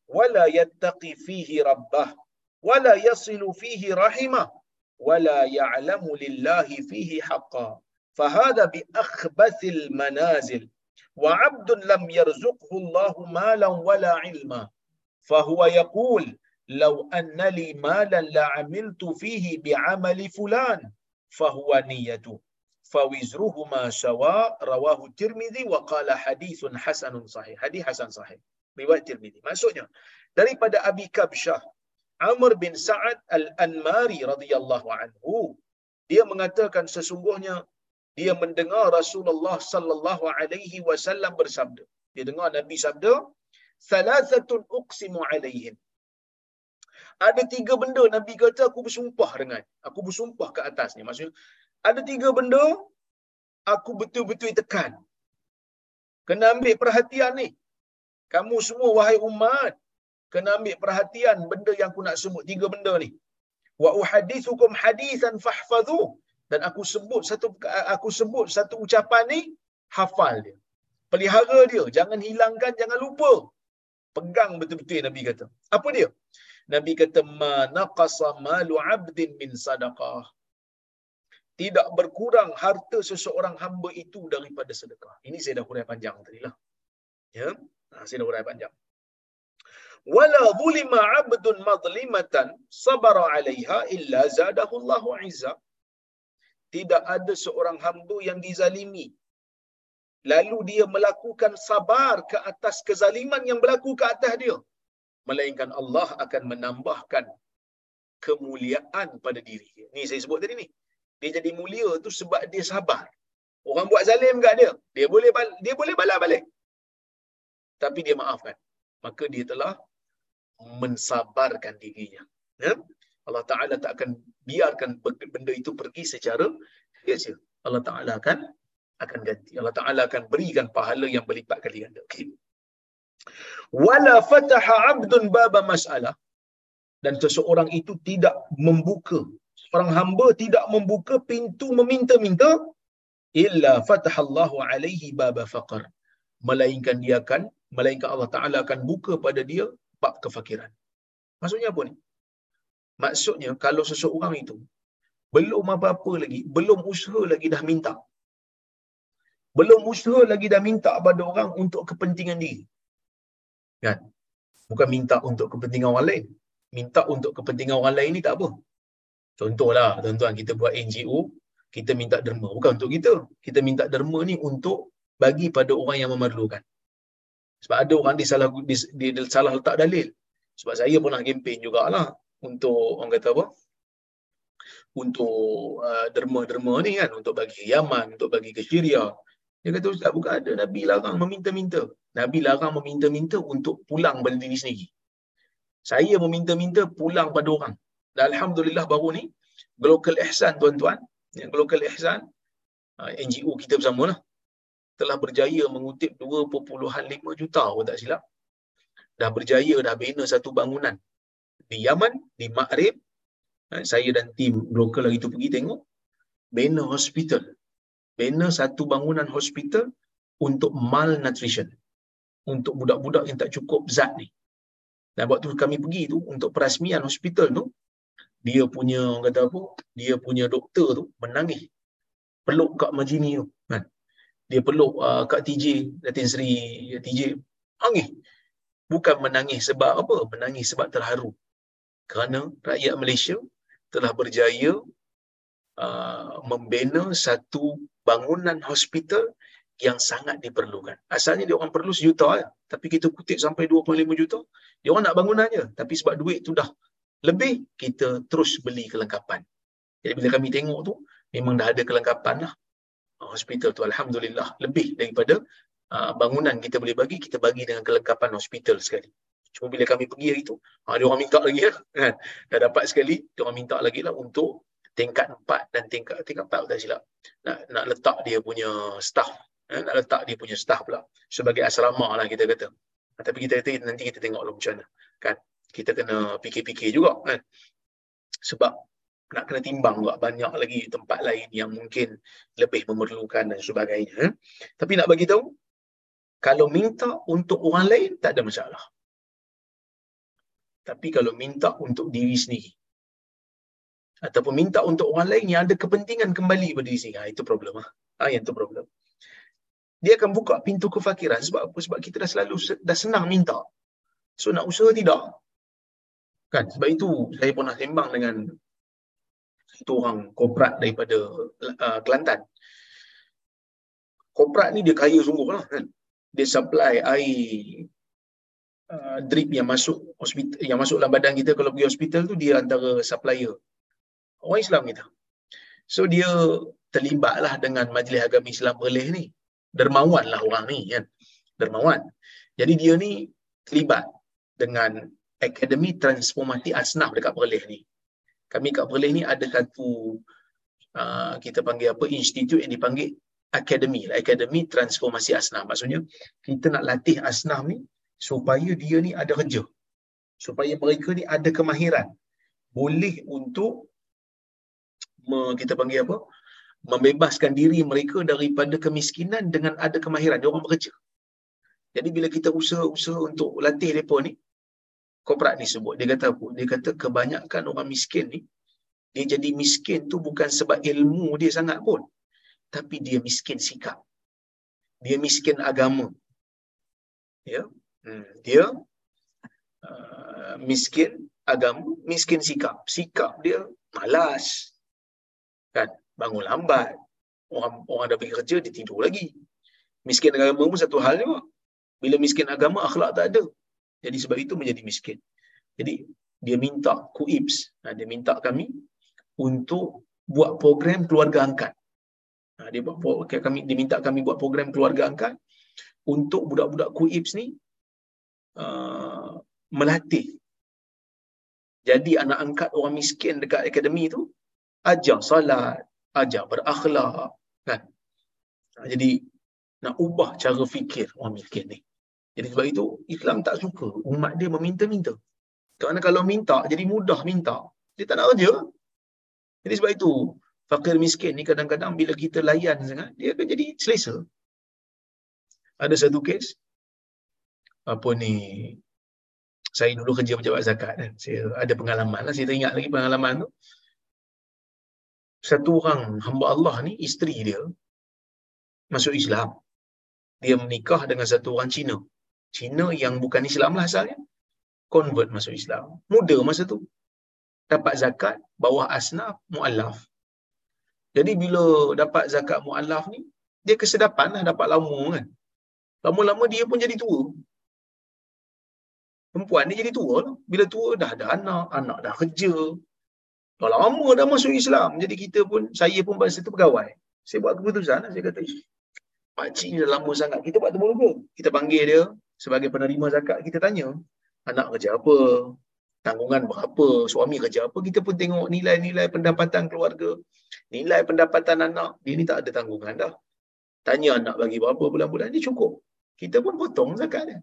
ولا يتقي فيه ربه ولا يصل فيه رحمه ولا يعلم لله فيه حقا. فهذا بأخبث المنازل. وعبد لم يرزقه الله مالا ولا علما. فهو يقول لو أن لي مالا لعملت فيه بعمل فلان. fahuwa niyatu fawizruhuma sawa rawahu tirmidhi wa qala hadithun hasanun sahih. Hadis hasan sahih. Riwayat Tirmizi. maksudnya daripada Abi Kabsyah Amr bin Sa'ad al-Anmari radhiyallahu anhu dia mengatakan sesungguhnya dia mendengar Rasulullah sallallahu alaihi wasallam bersabda. Dia dengar Nabi sabda thalathatun uqsimu alaihim. Ada tiga benda Nabi kata aku bersumpah dengan. Aku bersumpah ke atasnya. Maksudnya ada tiga benda aku betul-betul tekan. Kena ambil perhatian ni. Kamu semua wahai umat, kena ambil perhatian benda yang aku nak sebut tiga benda ni. Wa uhadithukum hadisan fahfadhu dan aku sebut satu aku sebut satu ucapan ni hafal dia. Pelihara dia, jangan hilangkan, jangan lupa. Pegang betul-betul Nabi kata. Apa dia? Nabi kata ma naqasa malu 'abdin min sadaqah. Tidak berkurang harta seseorang hamba itu daripada sedekah. Ini saya dah hurai panjang tadi lah. Ya, ha, saya dah hurai panjang. Wala zulima 'abdun madlimatan sabara 'alaiha illa zadahu Allahu 'izza. Tidak ada seorang hamba yang dizalimi lalu dia melakukan sabar ke atas kezaliman yang berlaku ke atas dia melainkan Allah akan menambahkan kemuliaan pada diri. Ni saya sebut tadi ni. Dia jadi mulia tu sebab dia sabar. Orang buat zalim kat dia, dia boleh dia boleh balas balik. Tapi dia maafkan. Maka dia telah mensabarkan dirinya. Ya? Allah Taala tak akan biarkan benda itu pergi secara sia-sia. Allah Taala akan akan ganti. Allah Taala akan berikan pahala yang berlipat kali ganda. Okey. Wala fataha 'abdun baba mas'alah dan seseorang itu tidak membuka seorang hamba tidak membuka pintu meminta-minta illa fatahallahu alaihi baba faqr melainkan dia akan melainkan Allah Taala akan buka pada dia bab kefakiran. Maksudnya apa ni? Maksudnya kalau seseorang itu belum apa-apa lagi, belum usaha lagi dah minta. Belum usaha lagi dah minta pada orang untuk kepentingan diri. Kan? Bukan minta untuk kepentingan orang lain. Minta untuk kepentingan orang lain ni tak apa. Contohlah, tuan-tuan, kita buat NGO, kita minta derma. Bukan untuk kita. Kita minta derma ni untuk bagi pada orang yang memerlukan. Sebab ada orang dia salah, dia, dia salah letak dalil. Sebab saya pernah kempen jugalah untuk, orang kata apa, untuk uh, derma-derma ni kan, untuk bagi Yaman, untuk bagi ke Syria. Dia kata, Ustaz, bukan ada Nabi larang meminta-minta. Nabi larang meminta-minta untuk pulang pada diri sendiri. Saya meminta-minta pulang pada orang. Dan Alhamdulillah baru ni, Global Ihsan tuan-tuan, yang Global Ihsan, NGO kita bersama lah. telah berjaya mengutip 2.5 juta pun tak silap. Dah berjaya dah bina satu bangunan di Yaman, di Maghrib. Ha, saya dan tim broker lagi tu pergi tengok. Bina hospital. Bina satu bangunan hospital untuk malnutrition. Untuk budak-budak yang tak cukup zat ni. Dan waktu kami pergi tu, untuk perasmian hospital tu, dia punya, kata apa, dia punya doktor tu menangis. Peluk Kak Majini tu. Kan? Dia peluk uh, Kak TJ, Datin Seri TJ. Nangis. Bukan menangis sebab apa? Menangis sebab terharu. Kerana rakyat Malaysia telah berjaya uh, membina satu bangunan hospital yang sangat diperlukan. Asalnya dia orang perlu sejuta ya. Tapi kita kutip sampai 2.5 juta. Dia orang nak bangunan je. Tapi sebab duit tu dah lebih, kita terus beli kelengkapan. Jadi bila kami tengok tu, memang dah ada kelengkapan lah. Hospital tu Alhamdulillah lebih daripada uh, bangunan kita boleh bagi, kita bagi dengan kelengkapan hospital sekali. Cuma bila kami pergi hari tu, ha, dia orang minta lagi lah. Kan? Dah dapat sekali, dia orang minta lagi lah untuk tingkat empat dan tingkat tingkat empat tak silap. Nak, nak letak dia punya staff eh, nak letak dia punya staff pula sebagai asrama lah kita kata. Tapi kita kata nanti kita tengok lah macam mana. Kan? Kita kena fikir-fikir juga kan. Sebab nak kena timbang juga banyak lagi tempat lain yang mungkin lebih memerlukan dan sebagainya. Eh. Tapi nak bagi tahu kalau minta untuk orang lain tak ada masalah. Tapi kalau minta untuk diri sendiri ataupun minta untuk orang lain yang ada kepentingan kembali pada diri sendiri, ha, itu problem ah. Ha, yang tu problem dia akan buka pintu kefakiran. Sebab apa? Sebab kita dah selalu dah senang minta. So nak usaha tidak. Kan? Sebab itu saya pernah sembang dengan satu orang korporat daripada uh, Kelantan. Korporat ni dia kaya sungguh lah kan? Dia supply air uh, drip yang masuk hospital yang masuk dalam badan kita. Kalau pergi hospital tu dia antara supplier. Orang Islam kita. So dia terlibatlah dengan majlis agama Islam Perlis ni dermawan lah orang ni kan? Dermawan. Jadi dia ni terlibat dengan Akademi Transformasi Asnaf dekat Perlis ni. Kami kat Perlis ni ada satu uh, kita panggil apa institut yang dipanggil Akademi lah Akademi Transformasi Asnaf. Maksudnya kita nak latih asnaf ni supaya dia ni ada kerja. Supaya mereka ni ada kemahiran. Boleh untuk kita panggil apa membebaskan diri mereka daripada kemiskinan dengan ada kemahiran dia orang bekerja. Jadi bila kita usaha-usaha untuk latih depa ni korporat ni sebut dia kata apa? Dia kata kebanyakan orang miskin ni dia jadi miskin tu bukan sebab ilmu dia sangat pun tapi dia miskin sikap. Dia miskin agama. Ya. Hmm. Dia uh, miskin agama, miskin sikap. Sikap dia malas. Kan? Bangun lambat. Orang orang dah pergi kerja, dia tidur lagi. Miskin agama pun satu hal juga. Bila miskin agama, akhlak tak ada. Jadi sebab itu menjadi miskin. Jadi dia minta kuibs. Ha, dia minta kami untuk buat program keluarga angkat. Ha, dia buat kami dia minta kami buat program keluarga angkat untuk budak-budak kuibs ni uh, melatih. Jadi anak angkat orang miskin dekat akademi tu ajar salat, ajar berakhlak kan? Jadi nak ubah cara fikir orang miskin ni. Jadi sebab itu Islam tak suka. Umat dia meminta-minta. Kerana kalau minta jadi mudah minta. Dia tak nak kerja. Jadi sebab itu fakir miskin ni kadang-kadang bila kita layan sangat dia akan jadi selesa. Ada satu kes apa ni saya dulu kerja pejabat zakat kan. Saya ada pengalaman lah. Saya teringat lagi pengalaman tu satu orang hamba Allah ni isteri dia masuk Islam. Dia menikah dengan satu orang Cina. Cina yang bukan Islam lah asalnya. Convert masuk Islam. Muda masa tu. Dapat zakat bawah asnaf mu'allaf. Jadi bila dapat zakat mu'allaf ni, dia kesedapan lah dapat lama kan. Lama-lama dia pun jadi tua. Perempuan ni jadi tua lah. Bila tua dah ada anak, anak dah kerja, Dah lama dah masuk Islam. Jadi kita pun, saya pun masa tu pegawai. Saya buat keputusan, saya kata, pakcik ni dah lama sangat. Kita buat temu lupa. Kita panggil dia sebagai penerima zakat. Kita tanya, anak kerja apa? Tanggungan berapa? Suami kerja apa? Kita pun tengok nilai-nilai pendapatan keluarga. Nilai pendapatan anak. Dia ni tak ada tanggungan dah. Tanya anak bagi berapa bulan-bulan ni cukup. Kita pun potong zakat dia.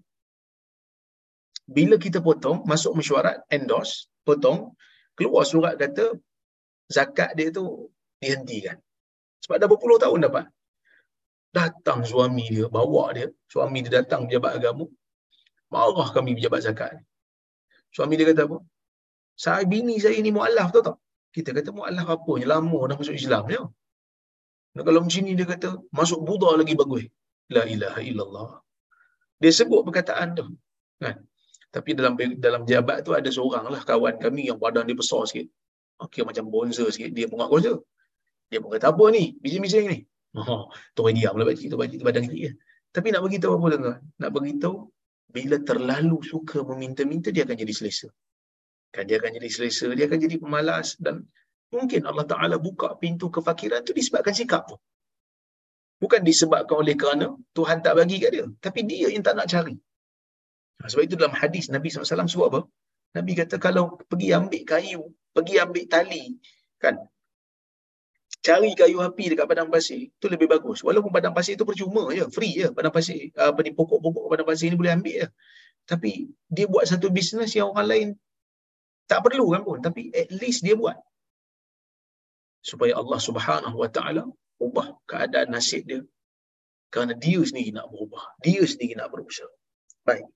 Bila kita potong, masuk mesyuarat, endorse, potong, keluar surat kata zakat dia tu dihentikan. Sebab dah berpuluh tahun dapat. Datang suami dia, bawa dia. Suami dia datang pejabat agama. Marah kami pejabat zakat ni. Suami dia kata apa? Saya bini saya ni mu'alaf tahu tak? Kita kata mu'alaf apa? Lama dah masuk Islam dia. Nah, kalau macam ni dia kata, masuk Buddha lagi bagus. La ilaha illallah. Dia sebut perkataan tu. Kan? Tapi dalam dalam jabat tu ada seorang lah kawan kami yang badan dia besar sikit. Okey macam bonzer sikit. Dia pun kuasa. Dia pun kata apa ni? Bising-bising ni. Oh, tu dia diam lah pakcik tu, pakcik tu badan sikit je. Tapi nak beritahu apa tuan-tuan? Nak beritahu bila terlalu suka meminta-minta dia akan jadi selesa. Kan dia akan jadi selesa, dia akan jadi pemalas dan mungkin Allah Taala buka pintu kefakiran tu disebabkan sikap tu. Bukan disebabkan oleh kerana Tuhan tak bagi kat dia, tapi dia yang tak nak cari. Sebab itu dalam hadis Nabi SAW sebut apa? Nabi kata kalau pergi ambil kayu, pergi ambil tali, kan? Cari kayu api dekat padang pasir, itu lebih bagus. Walaupun padang pasir itu percuma je, free je. Padang pasir, apa ni, pokok-pokok padang pasir ni boleh ambil je. Tapi dia buat satu bisnes yang orang lain tak perlu kan pun. Tapi at least dia buat. Supaya Allah subhanahu wa ta'ala ubah keadaan nasib dia. Kerana dia sendiri nak berubah. Dia sendiri nak berusaha. Baik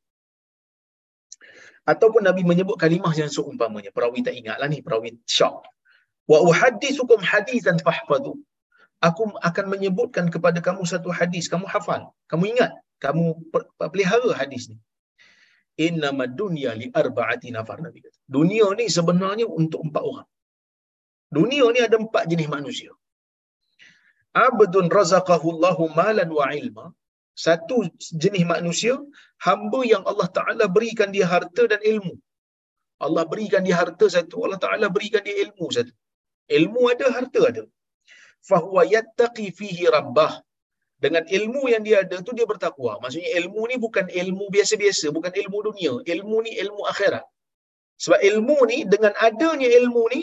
ataupun Nabi menyebut kalimah yang seumpamanya. Perawi tak ingatlah ni, perawi syak. Wa uhaddithukum hadisan fahfadhu. Aku akan menyebutkan kepada kamu satu hadis, kamu hafal, kamu ingat, kamu pelihara hadis ni. Innama dunya li arba'ati nafar Nabi kata. Dunia ni sebenarnya untuk empat orang. Dunia ni ada empat jenis manusia. Abdun razaqahu Allahu malan wa ilma satu jenis manusia hamba yang Allah Taala berikan dia harta dan ilmu. Allah berikan dia harta satu Allah Taala berikan dia ilmu satu. Ilmu ada harta ada. Fahuwa yattaqi fihi rabbah. Dengan ilmu yang dia ada tu dia bertakwa. Maksudnya ilmu ni bukan ilmu biasa-biasa bukan ilmu dunia. Ilmu ni ilmu akhirat. Sebab ilmu ni dengan adanya ilmu ni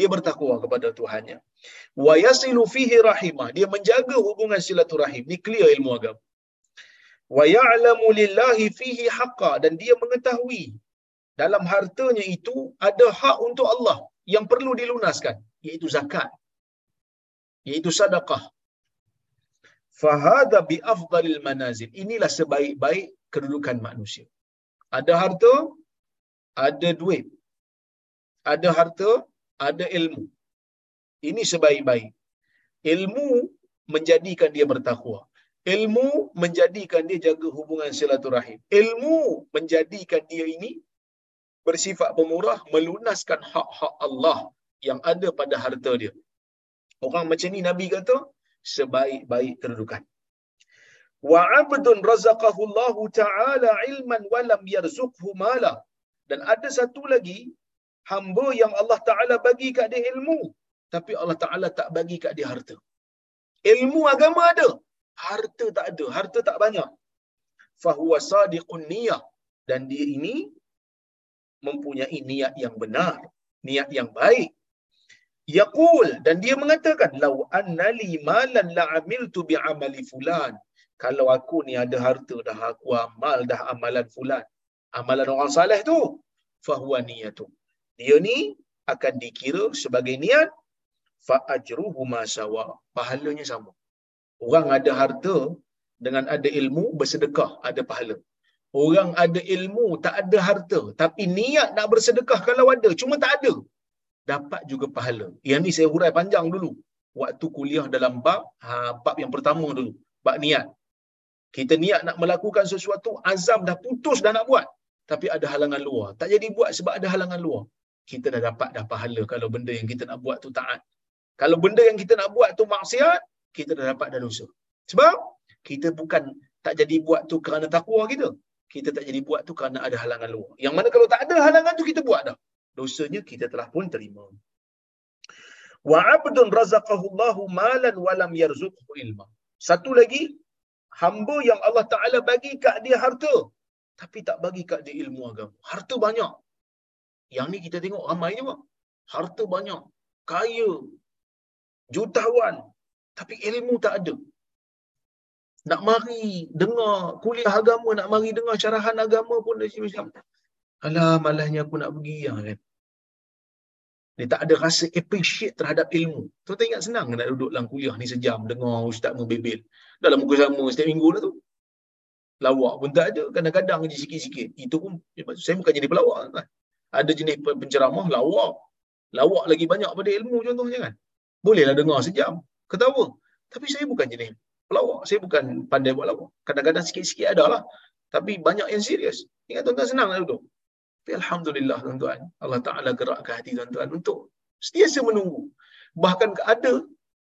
dia bertakwa kepada Tuhannya. Wa yasilu fihi rahimah. Dia menjaga hubungan silaturahim. Ni clear ilmu agama wa ya'lamu lillahi fihi haqqa. Dan dia mengetahui dalam hartanya itu ada hak untuk Allah yang perlu dilunaskan iaitu zakat iaitu sedekah. Fahada bi afdalil manazil. Inilah sebaik-baik kedudukan manusia. Ada harta ada duit. Ada harta ada ilmu. Ini sebaik-baik. Ilmu menjadikan dia bertakwa Ilmu menjadikan dia jaga hubungan silaturahim. Ilmu menjadikan dia ini bersifat pemurah, melunaskan hak-hak Allah yang ada pada harta dia. Orang macam ni Nabi kata, sebaik-baik kedudukan. Wa abdun razaqahu Allah Ta'ala ilman walam yarzuqhu mala. Dan ada satu lagi, hamba yang Allah Ta'ala bagi kat dia ilmu. Tapi Allah Ta'ala tak bagi kat dia harta. Ilmu agama ada, harta tak ada, harta tak banyak. Fahuwa sadiqun niyah. Dan dia ini mempunyai niat yang benar, niat yang baik. Yaqul dan dia mengatakan lau annali malan la amiltu bi amali fulan. Kalau aku ni ada harta dah aku amal dah amalan fulan. Amalan orang saleh tu fahuwa niyatu. Dia ni akan dikira sebagai niat fa ajruhu ma sawa. Pahalanya sama. Orang ada harta dengan ada ilmu bersedekah ada pahala. Orang ada ilmu tak ada harta tapi niat nak bersedekah kalau ada cuma tak ada dapat juga pahala. Yang ni saya hurai panjang dulu waktu kuliah dalam bab ha, bab yang pertama dulu bab niat. Kita niat nak melakukan sesuatu azam dah putus dah nak buat tapi ada halangan luar. Tak jadi buat sebab ada halangan luar. Kita dah dapat dah pahala kalau benda yang kita nak buat tu taat. Kalau benda yang kita nak buat tu maksiat, kita dah dapat dah dosa. Sebab kita bukan tak jadi buat tu kerana takwa kita. Kita tak jadi buat tu kerana ada halangan luar. Yang mana kalau tak ada halangan tu kita buat dah. Dosanya kita telah pun terima. Wa abdun razaqahu Allahu malan wa lam yarzuqhu ilma. Satu lagi hamba yang Allah Taala bagi kat dia harta tapi tak bagi kat dia ilmu agama. Harta banyak. Yang ni kita tengok ramai juga. Harta banyak. Kaya. Jutawan tapi ilmu tak ada. nak mari dengar kuliah agama, nak mari dengar syarahan agama pun dia macam alah malahnya aku nak pergi ya, kan. Dia tak ada rasa appreciate terhadap ilmu. Tu tak ingat senang nak duduk dalam kuliah ni sejam dengar ustaz membebel. Dalam muka sama setiap minggu lah tu. Lawak pun tak ada. Kadang-kadang je sikit-sikit. Itu pun, saya bukan jadi pelawak. Kan? Ada jenis penceramah lawak. Lawak lagi banyak pada ilmu contohnya kan. Bolehlah dengar sejam. Ketawa. Tapi saya bukan jenis pelawak. Saya bukan pandai buat lawak. Kadang-kadang sikit-sikit ada lah. Tapi banyak yang serius. Ingat tuan-tuan senang lah duduk. Tapi Alhamdulillah tuan-tuan. Allah Ta'ala gerakkan hati tuan-tuan untuk setiasa menunggu. Bahkan ada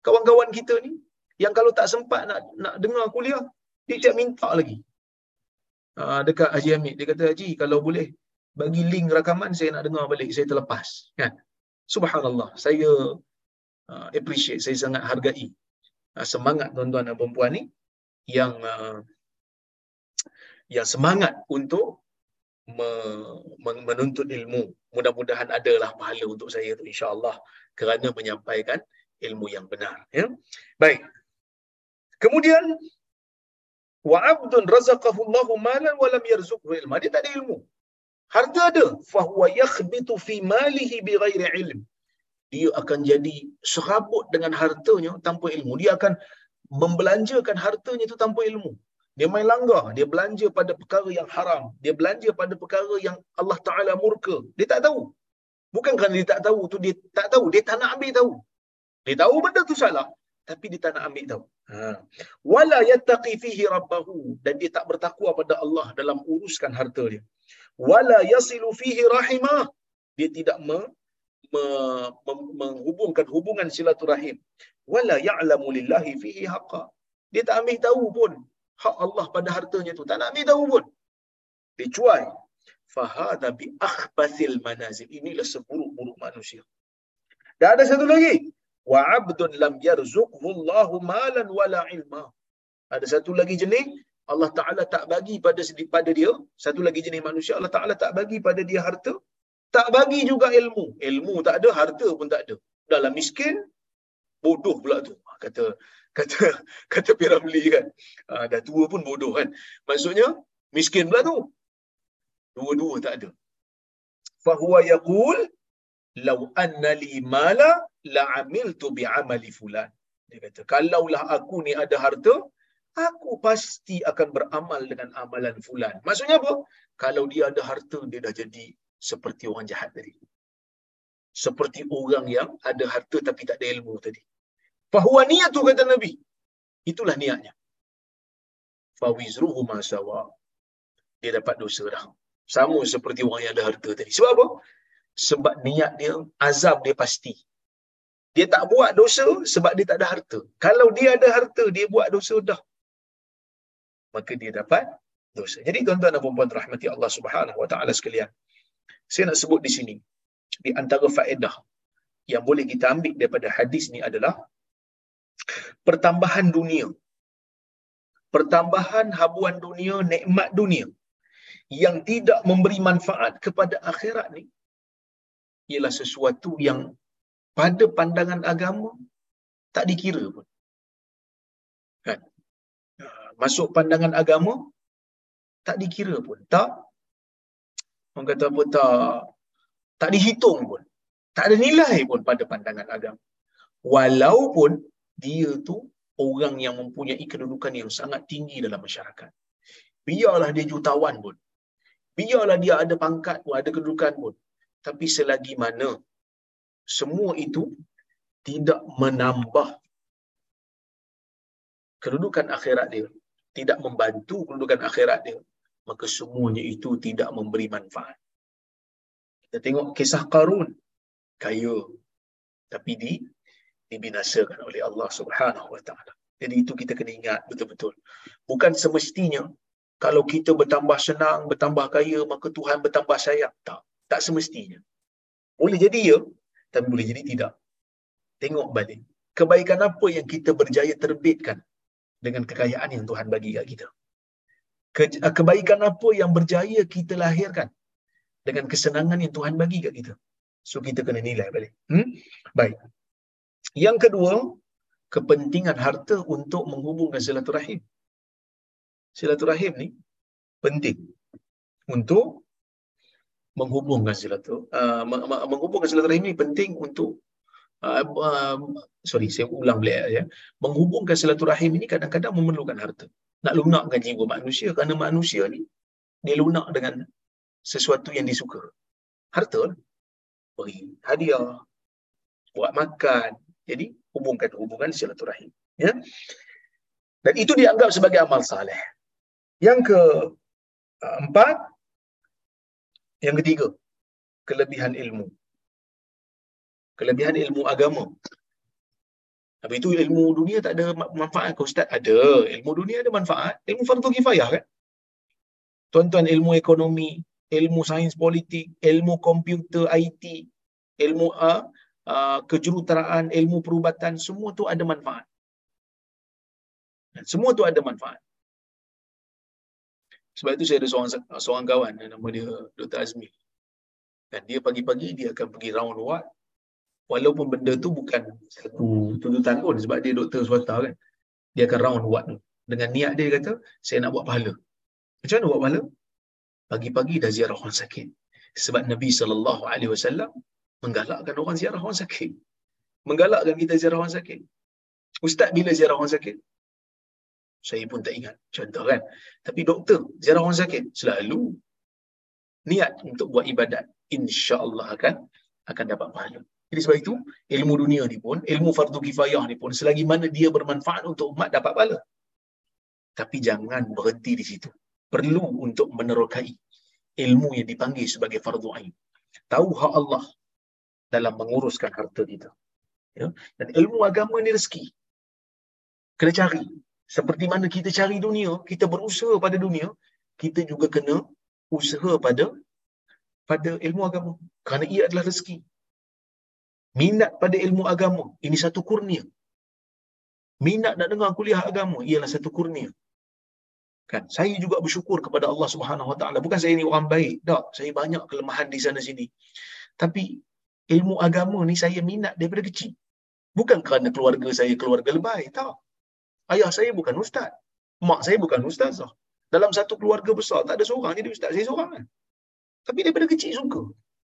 kawan-kawan kita ni yang kalau tak sempat nak nak dengar kuliah, dia tak minta lagi. Ha, dekat Haji Hamid, dia kata, Haji kalau boleh bagi link rakaman saya nak dengar balik, saya terlepas. Kan? Subhanallah, saya uh, appreciate, saya sangat hargai uh, semangat tuan-tuan dan perempuan ni yang uh, yang semangat untuk me- menuntut ilmu. Mudah-mudahan adalah pahala untuk saya tu insya-Allah kerana menyampaikan ilmu yang benar ya. Baik. Kemudian wa abdun razaqahu Allahu malan wa lam yarzuqhu ilma. Dia tak ada ilmu. Harta ada, fa huwa yakhbitu fi malihi bighairi ilm. Dia akan jadi serabut dengan hartanya tanpa ilmu. Dia akan membelanjakan hartanya itu tanpa ilmu. Dia main langgar, dia belanja pada perkara yang haram, dia belanja pada perkara yang Allah Taala murka. Dia tak tahu. Bukan kerana dia tak tahu tu dia tak tahu, dia tak nak ambil tahu. Dia tahu benda tu salah, tapi dia tak nak ambil tahu. Ha. Wala yattaqi fihi rabbahu dan dia tak bertakwa pada Allah dalam uruskan harta dia. Wala yasilu fihi rahimah. Dia tidak me, menghubungkan hubungan silaturahim. Wala ya'lamu lillahi fihi haqqa. Dia tak ambil tahu pun hak Allah pada hartanya tu. Tak nak ambil tahu pun. Dia cuai. Fahada bi akhbathil manazil. Inilah seburuk-buruk manusia. Dan ada satu lagi. Wa abdun lam yarzuqhu Allahu malan wala ilma. Ada satu lagi jenis Allah Taala tak bagi pada pada dia, satu lagi jenis manusia Allah Taala tak bagi pada dia harta, tak bagi juga ilmu. Ilmu tak ada, harta pun tak ada. Dalam miskin, bodoh pula tu. Kata kata kata Piramli kan. Ha, dah tua pun bodoh kan. Maksudnya miskin pula tu. Dua-dua tak ada. Fahuwa yaqul law anna li mala bi amali fulan. Dia kata kalaulah aku ni ada harta, aku pasti akan beramal dengan amalan fulan. Maksudnya apa? Kalau dia ada harta, dia dah jadi seperti orang jahat tadi. Seperti orang yang ada harta tapi tak ada ilmu tadi. Fahuwa niatu kata Nabi. Itulah niatnya. Fawizruhu masawa. Dia dapat dosa dah. Sama seperti orang yang ada harta tadi. Sebab apa? Sebab niat dia, azab dia pasti. Dia tak buat dosa sebab dia tak ada harta. Kalau dia ada harta, dia buat dosa dah. Maka dia dapat dosa. Jadi tuan-tuan dan puan-puan rahmati Allah Subhanahu wa taala sekalian. Saya nak sebut di sini di antara faedah yang boleh kita ambil daripada hadis ni adalah pertambahan dunia. Pertambahan habuan dunia, nikmat dunia yang tidak memberi manfaat kepada akhirat ni ialah sesuatu yang pada pandangan agama tak dikira pun. Kan? Masuk pandangan agama tak dikira pun. Tak orang kata apa tak tak dihitung pun. Tak ada nilai pun pada pandangan agama. Walaupun dia tu orang yang mempunyai kedudukan yang sangat tinggi dalam masyarakat. Biarlah dia jutawan pun. Biarlah dia ada pangkat pun, ada kedudukan pun. Tapi selagi mana semua itu tidak menambah kedudukan akhirat dia, tidak membantu kedudukan akhirat dia, maka semuanya itu tidak memberi manfaat. Kita tengok kisah Qarun, kaya, tapi di dibinasakan oleh Allah Subhanahu Wa Taala. Jadi itu kita kena ingat betul-betul. Bukan semestinya kalau kita bertambah senang, bertambah kaya, maka Tuhan bertambah sayang. Tak. Tak semestinya. Boleh jadi ya, tapi boleh jadi tidak. Tengok balik. Kebaikan apa yang kita berjaya terbitkan dengan kekayaan yang Tuhan bagi kat kita. Ke- kebaikan apa yang berjaya kita lahirkan dengan kesenangan yang Tuhan bagi kat kita. So kita kena nilai balik. Hmm? Baik. Yang kedua, kepentingan harta untuk menghubungkan silaturahim. silaturahim ni penting untuk menghubungkan silaturahim. Uh, menghubungkan silaturahim ni penting untuk uh, uh, sorry saya ulang balik ya. Menghubungkan silaturahim ini kadang-kadang memerlukan harta. Nak lunakkan jiwa manusia kerana manusia ni dia lunak dengan sesuatu yang disuka. Harta lah. Beri hadiah, buat makan. Jadi hubungkan hubungan silaturahim. Ya. Dan itu dianggap sebagai amal saleh. Yang keempat, yang ketiga, kelebihan ilmu. Kelebihan ilmu agama. Tapi itu ilmu dunia tak ada manfaat ke Ustaz? Ada. Ilmu dunia ada manfaat. Ilmu fardu kifayah kan? Tuan-tuan ilmu ekonomi, ilmu sains politik, ilmu komputer, IT, ilmu uh, uh, kejuruteraan, ilmu perubatan, semua tu ada manfaat. Semua tu ada manfaat. Sebab itu saya ada seorang seorang kawan nama dia Dr. Azmi. Dan dia pagi-pagi dia akan pergi round ward walaupun benda tu bukan satu tuntutan pun sebab dia doktor swasta kan. Dia akan round ward tu. Dengan niat dia, dia kata, saya nak buat pahala. Macam mana buat pahala? Pagi-pagi dah ziarah orang sakit. Sebab Nabi SAW menggalakkan orang ziarah orang sakit. Menggalakkan kita ziarah orang sakit. Ustaz bila ziarah orang sakit? Saya pun tak ingat. Contoh kan. Tapi doktor, ziarah orang sakit. Selalu niat untuk buat ibadat. InsyaAllah akan akan dapat pahala. Jadi sebab itu, ilmu dunia ni pun, ilmu fardu kifayah ni pun, selagi mana dia bermanfaat untuk umat dapat pahala. Tapi jangan berhenti di situ. Perlu untuk menerokai ilmu yang dipanggil sebagai fardu ain. Tahu hak Allah dalam menguruskan harta kita. Ya? Dan ilmu agama ni rezeki. Kena cari seperti mana kita cari dunia, kita berusaha pada dunia, kita juga kena usaha pada pada ilmu agama. Kerana ia adalah rezeki. Minat pada ilmu agama, ini satu kurnia. Minat nak dengar kuliah agama, ialah satu kurnia. Kan? Saya juga bersyukur kepada Allah Subhanahu Wa Taala. Bukan saya ni orang baik, tak. Saya banyak kelemahan di sana sini. Tapi ilmu agama ni saya minat daripada kecil. Bukan kerana keluarga saya keluarga lebay, tak. Ayah saya bukan ustaz. Mak saya bukan ustazah. Dalam satu keluarga besar, tak ada seorang jadi ustaz. Saya seorang kan. Tapi daripada kecil suka.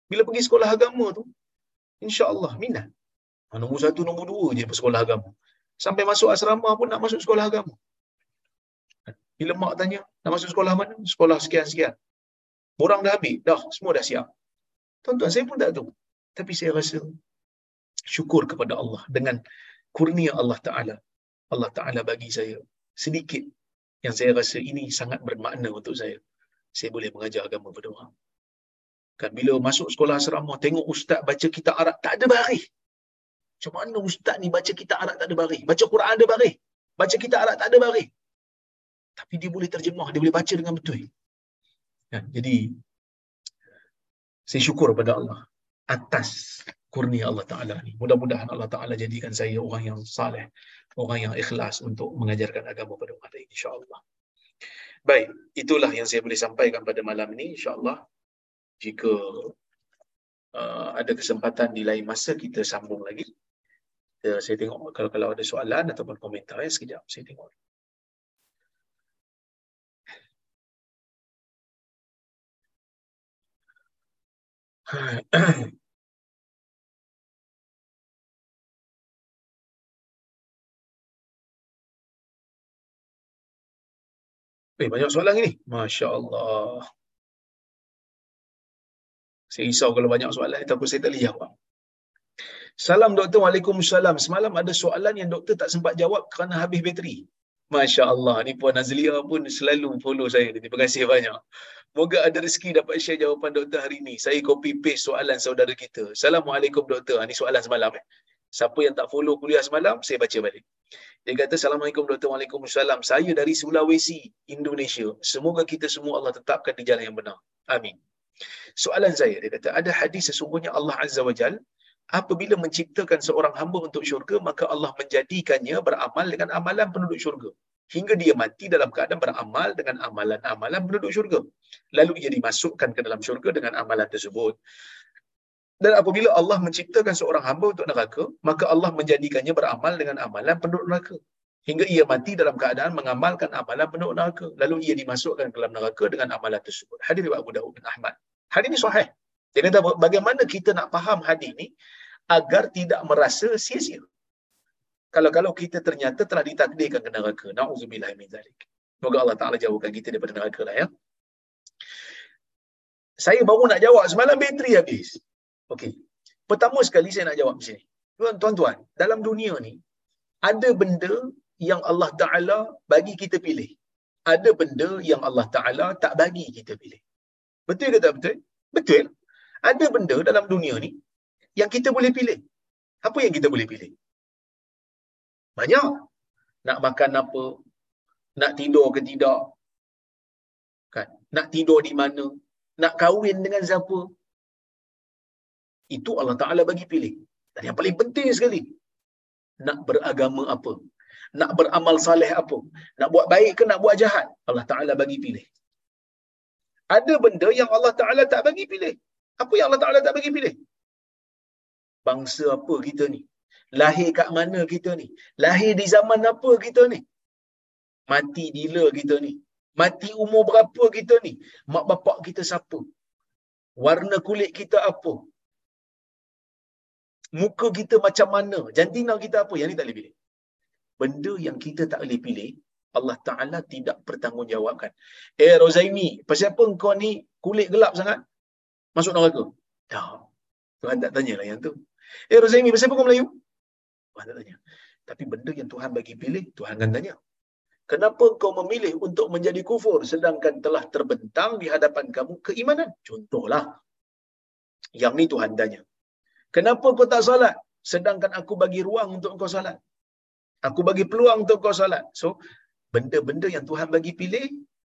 Bila pergi sekolah agama tu, insyaAllah minat. Ha, nombor satu, nombor dua je sekolah agama. Sampai masuk asrama pun nak masuk sekolah agama. Bila mak tanya, nak masuk sekolah mana? Sekolah sekian-sekian. Borang dah habis. Dah, semua dah siap. Tuan-tuan, saya pun tak tahu. Tapi saya rasa syukur kepada Allah dengan kurnia Allah Ta'ala Allah Ta'ala bagi saya sedikit yang saya rasa ini sangat bermakna untuk saya. Saya boleh mengajar agama pada orang. Kan bila masuk sekolah asrama, tengok ustaz baca kitab Arab, tak ada baris. Macam mana ustaz ni baca kitab Arab tak ada baris? Baca Quran ada baris. Baca kitab Arab tak ada baris. Tapi dia boleh terjemah, dia boleh baca dengan betul. Kan? Jadi, saya syukur kepada Allah atas kurnia Allah Ta'ala ni. Mudah-mudahan Allah Ta'ala jadikan saya orang yang saleh, orang yang ikhlas untuk mengajarkan agama pada umat lain, insyaAllah. Baik, itulah yang saya boleh sampaikan pada malam ini, insyaAllah. Jika uh, ada kesempatan di lain masa, kita sambung lagi. Uh, saya tengok kalau kalau ada soalan ataupun komentar, ya, sekejap saya tengok. Eh, banyak soalan ini. Masya Allah. Saya risau kalau banyak soalan, tapi saya tak boleh jawab. Salam doktor, Waalaikumsalam. Semalam ada soalan yang doktor tak sempat jawab kerana habis bateri. Masya Allah, ni Puan Azlia pun selalu follow saya. Terima kasih banyak. Moga ada rezeki dapat share jawapan doktor hari ini. Saya copy paste soalan saudara kita. Assalamualaikum doktor. Ini soalan semalam. Eh. Siapa yang tak follow kuliah semalam, saya baca balik. Dia kata, Assalamualaikum Dr. Waalaikumsalam. Saya dari Sulawesi, Indonesia. Semoga kita semua Allah tetapkan di jalan yang benar. Amin. Soalan saya, dia kata, ada hadis sesungguhnya Allah Azza wa Jal, apabila menciptakan seorang hamba untuk syurga, maka Allah menjadikannya beramal dengan amalan penduduk syurga. Hingga dia mati dalam keadaan beramal dengan amalan-amalan penduduk syurga. Lalu ia dimasukkan ke dalam syurga dengan amalan tersebut. Dan apabila Allah menciptakan seorang hamba untuk neraka, maka Allah menjadikannya beramal dengan amalan penduduk neraka. Hingga ia mati dalam keadaan mengamalkan amalan penuh neraka. Lalu ia dimasukkan ke dalam neraka dengan amalan tersebut. Hadis riwayat Abu Daud bin Ahmad. Hadis ini sahih. Kata bagaimana kita nak faham hadis ni agar tidak merasa sia-sia? Kalau kalau kita ternyata telah ditakdirkan ke neraka nauzubillah min zalik. Semoga Allah Taala jauhkan kita daripada neraka lah ya. Saya baru nak jawab semalam bateri habis. Okey. Pertama sekali saya nak jawab di sini. Tuan-tuan dalam dunia ni ada benda yang Allah Ta'ala bagi kita pilih. Ada benda yang Allah Ta'ala tak bagi kita pilih. Betul ke tak betul? Betul. Ada benda dalam dunia ni yang kita boleh pilih. Apa yang kita boleh pilih? Banyak. Nak makan apa? Nak tidur ke tidak? Kan? Nak tidur di mana? Nak kahwin dengan siapa? Itu Allah Ta'ala bagi pilih. Dan yang paling penting sekali, nak beragama apa? Nak beramal saleh apa? Nak buat baik ke nak buat jahat? Allah Ta'ala bagi pilih. Ada benda yang Allah Ta'ala tak bagi pilih. Apa yang Allah Ta'ala tak bagi pilih? Bangsa apa kita ni? Lahir kat mana kita ni? Lahir di zaman apa kita ni? Mati bila kita ni? Mati umur berapa kita ni? Mak bapak kita siapa? Warna kulit kita apa? Muka kita macam mana? Jantina kita apa? Yang ni tak boleh pilih benda yang kita tak boleh pilih, Allah Ta'ala tidak bertanggungjawabkan. Eh Rozaimi, pasal apa kau ni kulit gelap sangat? Masuk neraka? Tak. Tuhan tak tanya lah yang tu. Eh Rozaimi, pasal apa kau Melayu? Tuhan tak tanya. Tapi benda yang Tuhan bagi pilih, Tuhan akan tanya. Kenapa kau memilih untuk menjadi kufur sedangkan telah terbentang di hadapan kamu keimanan? Contohlah. Yang ni Tuhan tanya. Kenapa kau tak salat sedangkan aku bagi ruang untuk kau salat? Aku bagi peluang untuk kau salat. So, benda-benda yang Tuhan bagi pilih,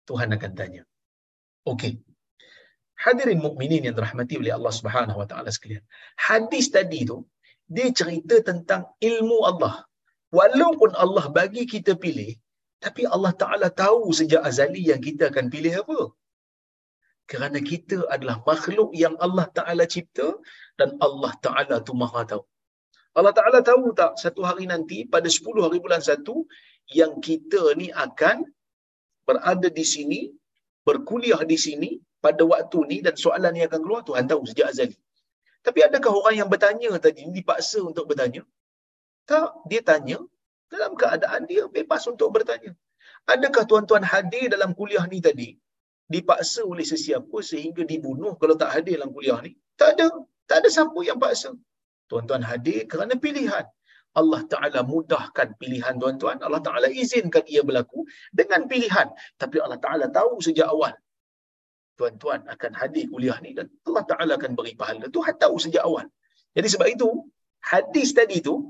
Tuhan akan tanya. Okey. Hadirin mukminin yang dirahmati oleh Allah Subhanahu Wa Taala sekalian. Hadis tadi tu dia cerita tentang ilmu Allah. Walaupun Allah bagi kita pilih, tapi Allah Taala tahu sejak azali yang kita akan pilih apa. Kerana kita adalah makhluk yang Allah Taala cipta dan Allah Taala tu Maha tahu. Allah Ta'ala tahu tak satu hari nanti pada 10 hari bulan satu yang kita ni akan berada di sini, berkuliah di sini pada waktu ni dan soalan ni akan keluar Tuhan tahu sejak azali. Tapi adakah orang yang bertanya tadi dipaksa untuk bertanya? Tak, dia tanya dalam keadaan dia bebas untuk bertanya. Adakah tuan-tuan hadir dalam kuliah ni tadi? Dipaksa oleh sesiapa sehingga dibunuh kalau tak hadir dalam kuliah ni? Tak ada. Tak ada siapa yang paksa. Tuan-tuan hadir kerana pilihan. Allah Ta'ala mudahkan pilihan tuan-tuan. Allah Ta'ala izinkan ia berlaku dengan pilihan. Tapi Allah Ta'ala tahu sejak awal. Tuan-tuan akan hadir kuliah ni dan Allah Ta'ala akan beri pahala. Tuhan tahu sejak awal. Jadi sebab itu, hadis tadi tu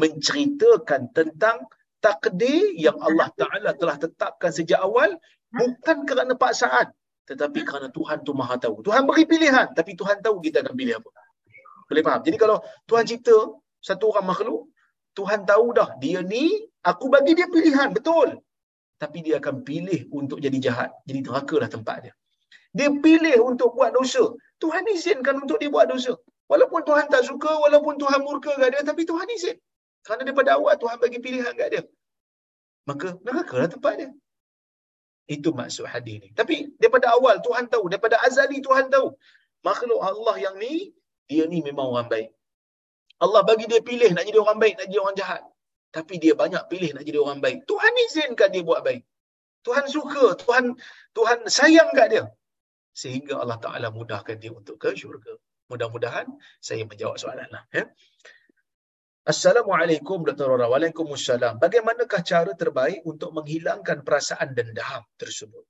menceritakan tentang takdir yang Allah Ta'ala telah tetapkan sejak awal bukan kerana paksaan. Tetapi kerana Tuhan tu maha tahu. Tuhan beri pilihan. Tapi Tuhan tahu kita akan pilih apa. Boleh faham? Jadi kalau Tuhan cipta satu orang makhluk, Tuhan tahu dah dia ni aku bagi dia pilihan, betul. Tapi dia akan pilih untuk jadi jahat. Jadi neraka lah tempat dia. Dia pilih untuk buat dosa. Tuhan izinkan untuk dia buat dosa. Walaupun Tuhan tak suka, walaupun Tuhan murka kat dia, tapi Tuhan izin. Kerana daripada awal Tuhan bagi pilihan kat dia. Maka neraka lah tempat dia. Itu maksud hadis ni. Tapi daripada awal Tuhan tahu, daripada azali Tuhan tahu. Makhluk Allah yang ni dia ni memang orang baik. Allah bagi dia pilih nak jadi orang baik, nak jadi orang jahat. Tapi dia banyak pilih nak jadi orang baik. Tuhan izinkan dia buat baik. Tuhan suka, Tuhan Tuhan sayang kat dia. Sehingga Allah Ta'ala mudahkan dia untuk ke syurga. Mudah-mudahan saya menjawab soalan lah. Ya? Assalamualaikum Dr. Rora. Waalaikumsalam. Bagaimanakah cara terbaik untuk menghilangkan perasaan dendam tersebut?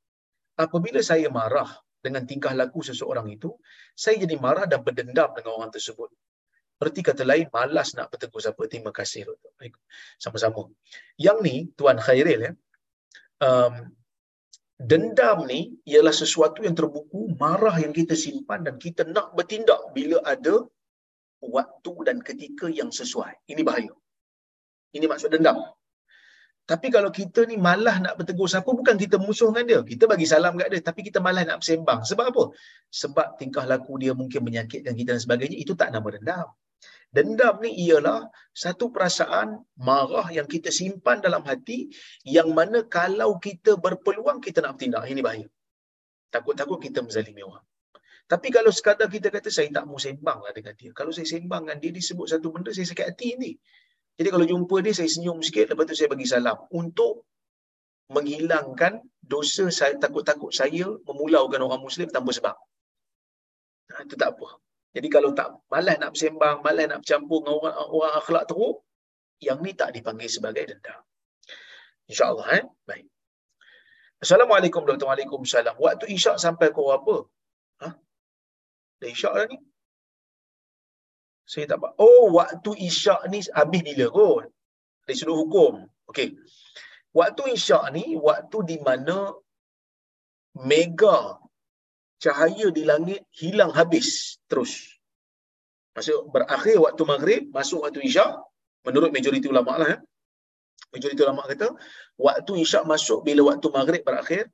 Apabila saya marah, dengan tingkah laku seseorang itu, saya jadi marah dan berdendam dengan orang tersebut. Berarti kata lain, malas nak bertegur siapa. Terima kasih. Sama-sama. Yang ni, Tuan Khairil, ya, um, dendam ni ialah sesuatu yang terbuku, marah yang kita simpan dan kita nak bertindak bila ada waktu dan ketika yang sesuai. Ini bahaya. Ini maksud dendam. Tapi kalau kita ni malah nak bertegur siapa, bukan kita musuh dengan dia. Kita bagi salam kat dia, tapi kita malah nak bersembang. Sebab apa? Sebab tingkah laku dia mungkin menyakitkan kita dan sebagainya, itu tak nama dendam. Dendam ni ialah satu perasaan marah yang kita simpan dalam hati yang mana kalau kita berpeluang kita nak bertindak. Ini bahaya. Takut-takut kita menzalimi orang. Tapi kalau sekadar kita kata saya tak mau sembang lah dengan dia. Kalau saya sembang dengan dia, disebut satu benda, saya sakit hati ni. Jadi kalau jumpa dia, saya senyum sikit, lepas tu saya bagi salam. Untuk menghilangkan dosa saya takut-takut saya memulaukan orang Muslim tanpa sebab. Nah, itu tak apa. Jadi kalau tak malas nak bersembang, malas nak bercampur dengan orang, orang akhlak teruk, yang ni tak dipanggil sebagai dendam. InsyaAllah. Eh? Baik. Assalamualaikum warahmatullahi wabarakatuh. Waktu isyak sampai kau apa? Ha? Dah isyak dah ni? Saya tak apa. Oh, waktu isyak ni habis bila kot? Dari sudut hukum. Okey. Waktu isyak ni, waktu di mana mega cahaya di langit hilang habis terus. Maksud berakhir waktu maghrib, masuk waktu isyak, menurut majoriti ulama lah. Eh. Majoriti ulama kata, waktu isyak masuk bila waktu maghrib berakhir,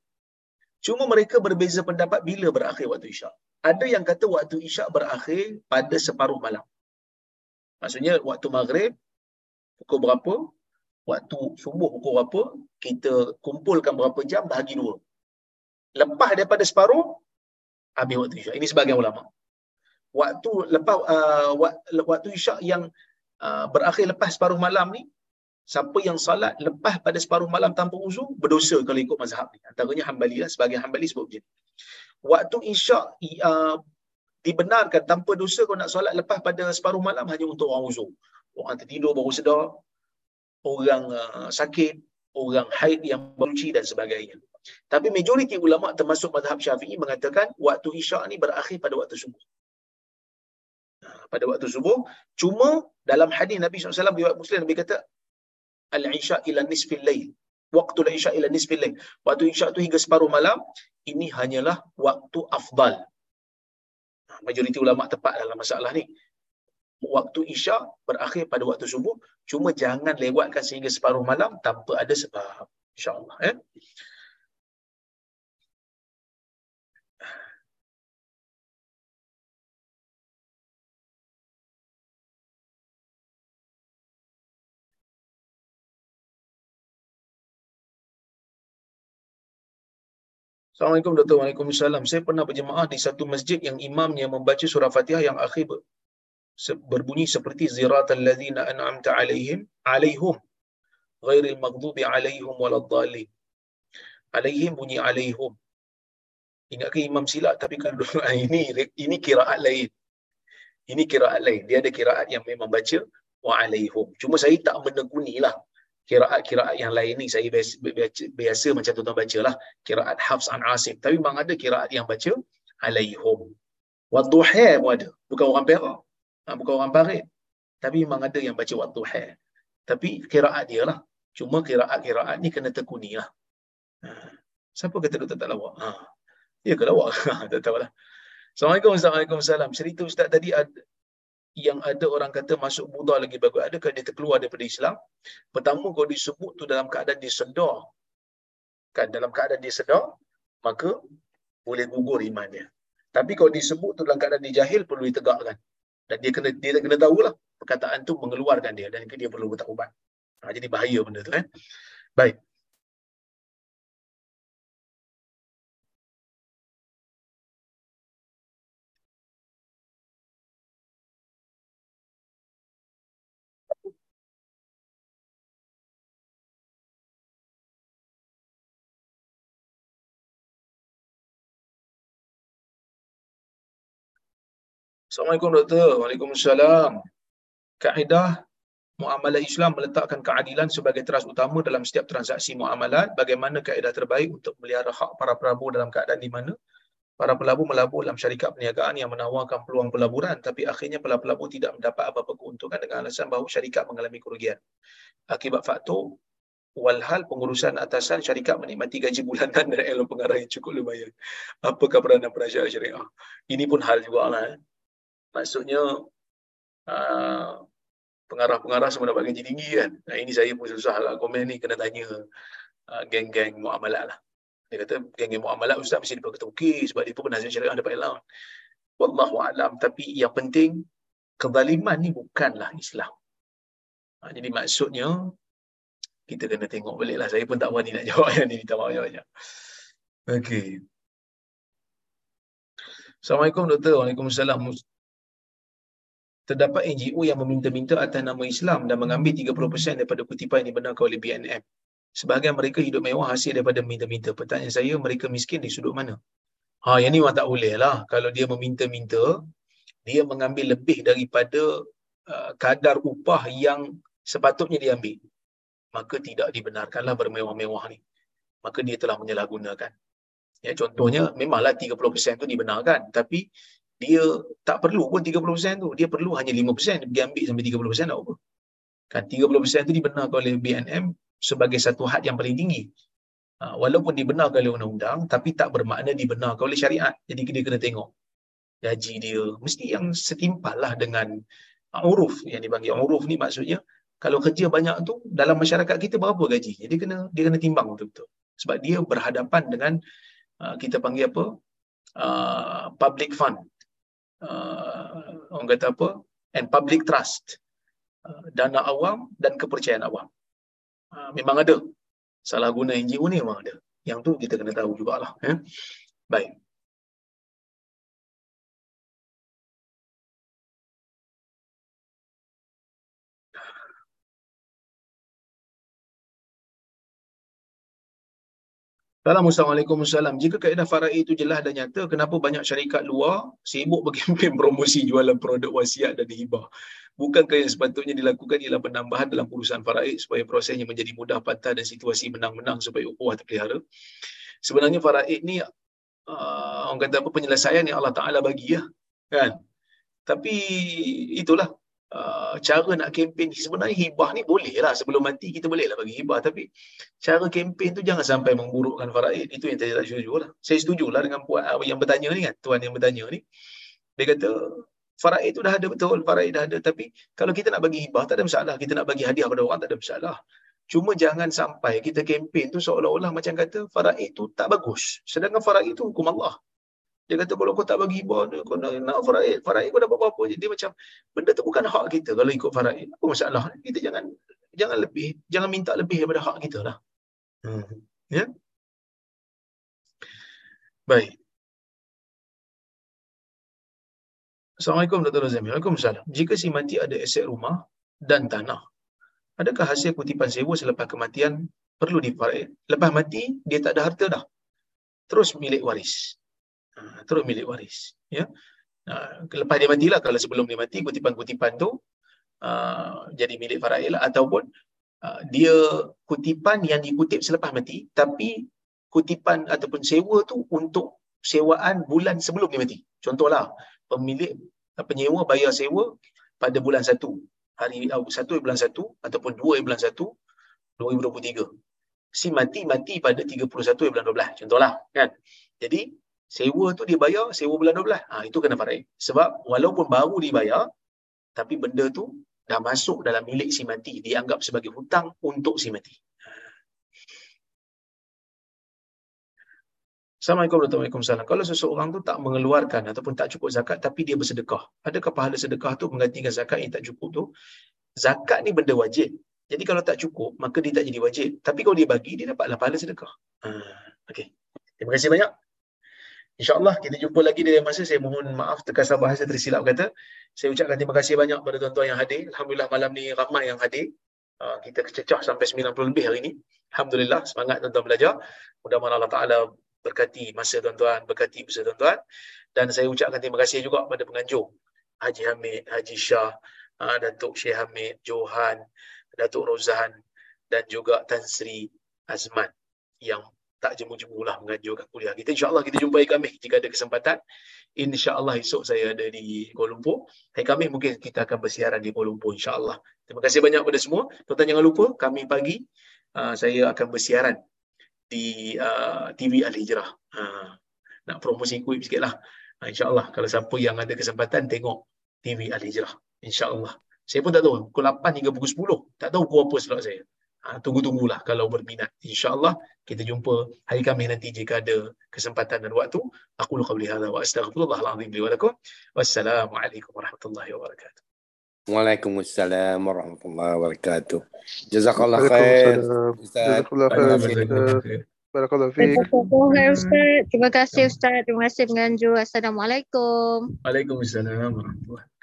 cuma mereka berbeza pendapat bila berakhir waktu isyak. Ada yang kata waktu isyak berakhir pada separuh malam. Maksudnya waktu maghrib, pukul berapa, waktu subuh pukul berapa, kita kumpulkan berapa jam, bahagi dua. Lepas daripada separuh, habis waktu isyak. Ini sebagian ulama. Waktu lepas uh, waktu isyak yang uh, berakhir lepas separuh malam ni, siapa yang salat lepas pada separuh malam tanpa uzu berdosa kalau ikut mazhab ni. Antaranya Hambali lah, sebagai Hambali sebut macam ni. Waktu isyak uh, dibenarkan tanpa dosa kau nak solat lepas pada separuh malam hanya untuk orang uzur. Orang tertidur baru sedar, orang uh, sakit, orang haid yang bercuci dan sebagainya. Tapi majoriti ulama termasuk mazhab Syafi'i mengatakan waktu isyak ni berakhir pada waktu subuh. Pada waktu subuh, cuma dalam hadis Nabi SAW riwayat Muslim Nabi kata al-isya ila nisfil lail. Waktu al-isya ila nisfil lail. Waktu isyak tu hingga separuh malam, ini hanyalah waktu afdal. Majoriti ulama tepat dalam masalah ni. Waktu isyak berakhir pada waktu subuh, cuma jangan lewatkan sehingga separuh malam tanpa ada sebab. InsyaAllah. Eh? Assalamualaikum Dr. Waalaikumsalam. Saya pernah berjemaah di satu masjid yang imamnya membaca surah Fatihah yang akhir berbunyi seperti ziratal ladzina an'amta alaihim alaihum ghairil maghdubi alaihim waladdallin. Alaihim bunyi alaihum. Ingat ke imam silap tapi kalau ini ini kiraat lain. Ini kiraat lain. Dia ada kiraat yang memang baca wa alaihum. Cuma saya tak menekunilah kiraat-kiraat yang lain ni saya biasa, biasa, biasa macam tuan-tuan baca lah kiraat Hafs an Asim tapi memang ada kiraat yang baca alaihum. Wadduha pun ada. Bukan orang Perak. Ha, bukan orang Parit. Tapi memang ada yang baca wadduha tapi kiraat dia lah. Cuma kiraat-kiraat ni kena tekuni lah. Ha. siapa kata doktor tak lawak? Ha. ya ke lawak? Tak tahu lah Assalamualaikum Assalamualaikum. Cerita Ustaz tadi ada, yang ada orang kata masuk Buddha lagi bagus. Adakah dia terkeluar daripada Islam? Pertama, kalau disebut tu dalam keadaan dia sedar. Kan, dalam keadaan dia sedar, maka boleh gugur iman dia. Tapi kalau disebut tu dalam keadaan dia jahil, perlu ditegakkan. Dan dia kena dia kena tahulah perkataan tu mengeluarkan dia dan dia perlu bertaubat. Ha, jadi bahaya benda tu. Eh? Baik. Assalamualaikum doktor. Waalaikumsalam. Kaedah muamalah Islam meletakkan keadilan sebagai teras utama dalam setiap transaksi muamalat. Bagaimana kaedah terbaik untuk melihara hak para pelabur dalam keadaan di mana para pelabur melabur dalam syarikat perniagaan yang menawarkan peluang pelaburan tapi akhirnya para pelabur tidak mendapat apa-apa keuntungan dengan alasan bahawa syarikat mengalami kerugian. Akibat faktor walhal pengurusan atasan syarikat menikmati gaji bulanan dan elok pengarah yang cukup lumayan. Apakah peranan penasihat syariah? Ini pun hal juga lah. Eh maksudnya uh, pengarah-pengarah semua dapat gaji tinggi kan. Nah, ini saya pun susah lah komen ni kena tanya uh, geng-geng muamalat lah. Dia kata geng-geng muamalat ustaz mesti dia kata okey sebab dia pun penasihat syariah dapat allowance. Wallahu alam tapi yang penting kezaliman ni bukanlah Islam. Ha, jadi maksudnya kita kena tengok balik lah. Saya pun tak berani nak jawab yang ni. Minta maaf banyak-banyak. Okey. Assalamualaikum doktor. Waalaikumsalam. Terdapat NGO yang meminta-minta atas nama Islam dan mengambil 30% daripada kutipan yang dibenarkan oleh BNM. Sebahagian mereka hidup mewah hasil daripada meminta-minta. Pertanyaan saya, mereka miskin di sudut mana? Ha, yang ni memang tak boleh lah. Kalau dia meminta-minta, dia mengambil lebih daripada uh, kadar upah yang sepatutnya dia ambil. Maka tidak dibenarkanlah bermewah-mewah ni. Maka dia telah menyalahgunakan. Ya, contohnya, memanglah 30% tu dibenarkan. Tapi, dia tak perlu pun 30% tu. Dia perlu hanya 5%. Dia pergi ambil sampai 30% tak apa. Kan 30% tu dibenarkan oleh BNM sebagai satu had yang paling tinggi. Ha, walaupun dibenarkan oleh undang-undang, tapi tak bermakna dibenarkan oleh syariat. Jadi dia kena tengok gaji dia. Mesti yang setimpal lah dengan uruf. Yang dipanggil uruf ni maksudnya, kalau kerja banyak tu, dalam masyarakat kita berapa gaji? Jadi kena dia kena timbang betul-betul. Sebab dia berhadapan dengan uh, kita panggil apa? Uh, public fund. Uh, orang kata apa? And public trust. Uh, dana awam dan kepercayaan awam. Uh, memang ada salah guna NGO ni memang ada. Yang tu kita kena tahu jugalah. Eh? Baik. Assalamualaikum warahmatullahi Jika kaedah faraid itu jelas dan nyata, kenapa banyak syarikat luar sibuk berkempen promosi jualan produk wasiat dan hibah? Bukankah yang sepatutnya dilakukan ialah penambahan dalam urusan faraid supaya prosesnya menjadi mudah patah dan situasi menang-menang supaya ukhuwah terpelihara? Sebenarnya faraid ni uh, orang kata apa penyelesaian yang Allah Taala bagi ya, kan? Tapi itulah uh, cara nak kempen sebenarnya hibah ni boleh lah. Sebelum mati kita boleh lah bagi hibah. Tapi cara kempen tu jangan sampai memburukkan faraid. Itu yang saya tak setuju lah. Saya setuju lah dengan puan uh, yang bertanya ni kan tuan yang bertanya ni. Dia kata faraid tu dah ada betul faraid dah ada. Tapi kalau kita nak bagi hibah tak ada masalah. Kita nak bagi hadiah pada orang tak ada masalah. Cuma jangan sampai kita kempen tu seolah-olah macam kata faraid tu tak bagus. Sedangkan faraid tu hukum Allah. Dia kata kalau kau tak bagi hibah tu, kau nak, nak faraid. Faraid kau dapat apa-apa. Dia macam, benda tu bukan hak kita kalau ikut faraid. Apa masalah? Kita jangan jangan lebih, jangan minta lebih daripada hak kita lah. Hmm. Ya? Baik. Assalamualaikum Dr. Razami. Waalaikumsalam. Jika si mati ada aset rumah dan tanah, adakah hasil kutipan sewa selepas kematian perlu difaraid? Lepas mati, dia tak ada harta dah. Terus milik waris. Ha, terus milik waris ya. Uh, lepas dia matilah kalau sebelum dia mati kutipan-kutipan tu uh, jadi milik faraid lah ataupun uh, dia kutipan yang dikutip selepas mati tapi kutipan ataupun sewa tu untuk sewaan bulan sebelum dia mati. Contohlah pemilik penyewa bayar sewa pada bulan 1 hari 1 bulan 1 ataupun 2 bulan 1 2023 si mati mati pada 31 bulan 12 contohlah kan? Jadi sewa tu dia bayar sewa bulan 12. Ha, itu kena faraid. Sebab walaupun baru dibayar, tapi benda tu dah masuk dalam milik si mati. Dianggap sebagai hutang untuk si mati. Assalamualaikum warahmatullahi wabarakatuh. Kalau seseorang tu tak mengeluarkan ataupun tak cukup zakat tapi dia bersedekah. Adakah pahala sedekah tu menggantikan zakat yang tak cukup tu? Zakat ni benda wajib. Jadi kalau tak cukup, maka dia tak jadi wajib. Tapi kalau dia bagi, dia dapatlah pahala sedekah. Ha, okay. Terima kasih banyak. InsyaAllah kita jumpa lagi dari masa saya mohon maaf terkasar bahasa tersilap kata. Saya ucapkan terima kasih banyak kepada tuan-tuan yang hadir. Alhamdulillah malam ni ramai yang hadir. Uh, kita kececah sampai 90 lebih hari ini. Alhamdulillah semangat tuan-tuan belajar. Mudah-mudahan Allah Ta'ala berkati masa tuan-tuan, berkati masa tuan-tuan. Dan saya ucapkan terima kasih juga kepada penganjur. Haji Hamid, Haji Shah, uh, Datuk Syekh Hamid, Johan, Datuk Rozan dan juga Tan Sri Azman yang tak jemu-jemu lah mengajukan kuliah kita. InsyaAllah kita jumpa hari Khamis jika ada kesempatan. InsyaAllah esok saya ada di Kuala Lumpur. Hari Khamis mungkin kita akan bersiaran di Kuala Lumpur insyaAllah. Terima kasih banyak kepada semua. Tuan-tuan jangan lupa kami pagi uh, saya akan bersiaran di uh, TV Al-Hijrah. Uh, nak promosi kuih sikit lah. Uh, InsyaAllah kalau siapa yang ada kesempatan tengok TV Al-Hijrah. InsyaAllah. Saya pun tak tahu. Pukul 8 hingga pukul 10. Tak tahu pukul apa slot saya. Ha, tunggu-tunggulah kalau berminat. InsyaAllah kita jumpa hari Khamis nanti jika ada kesempatan dan waktu. Aku lukau lihala wa astagfirullahaladzim li walakum. Wassalamualaikum warahmatullahi wabarakatuh. Waalaikumsalam warahmatullahi wabarakatuh. Jazakallah khair. Jazakallah khair. Barakallahu fiik. Terima kasih Ustaz. Terima kasih menganju. Assalamualaikum. Waalaikumsalam warahmatullahi.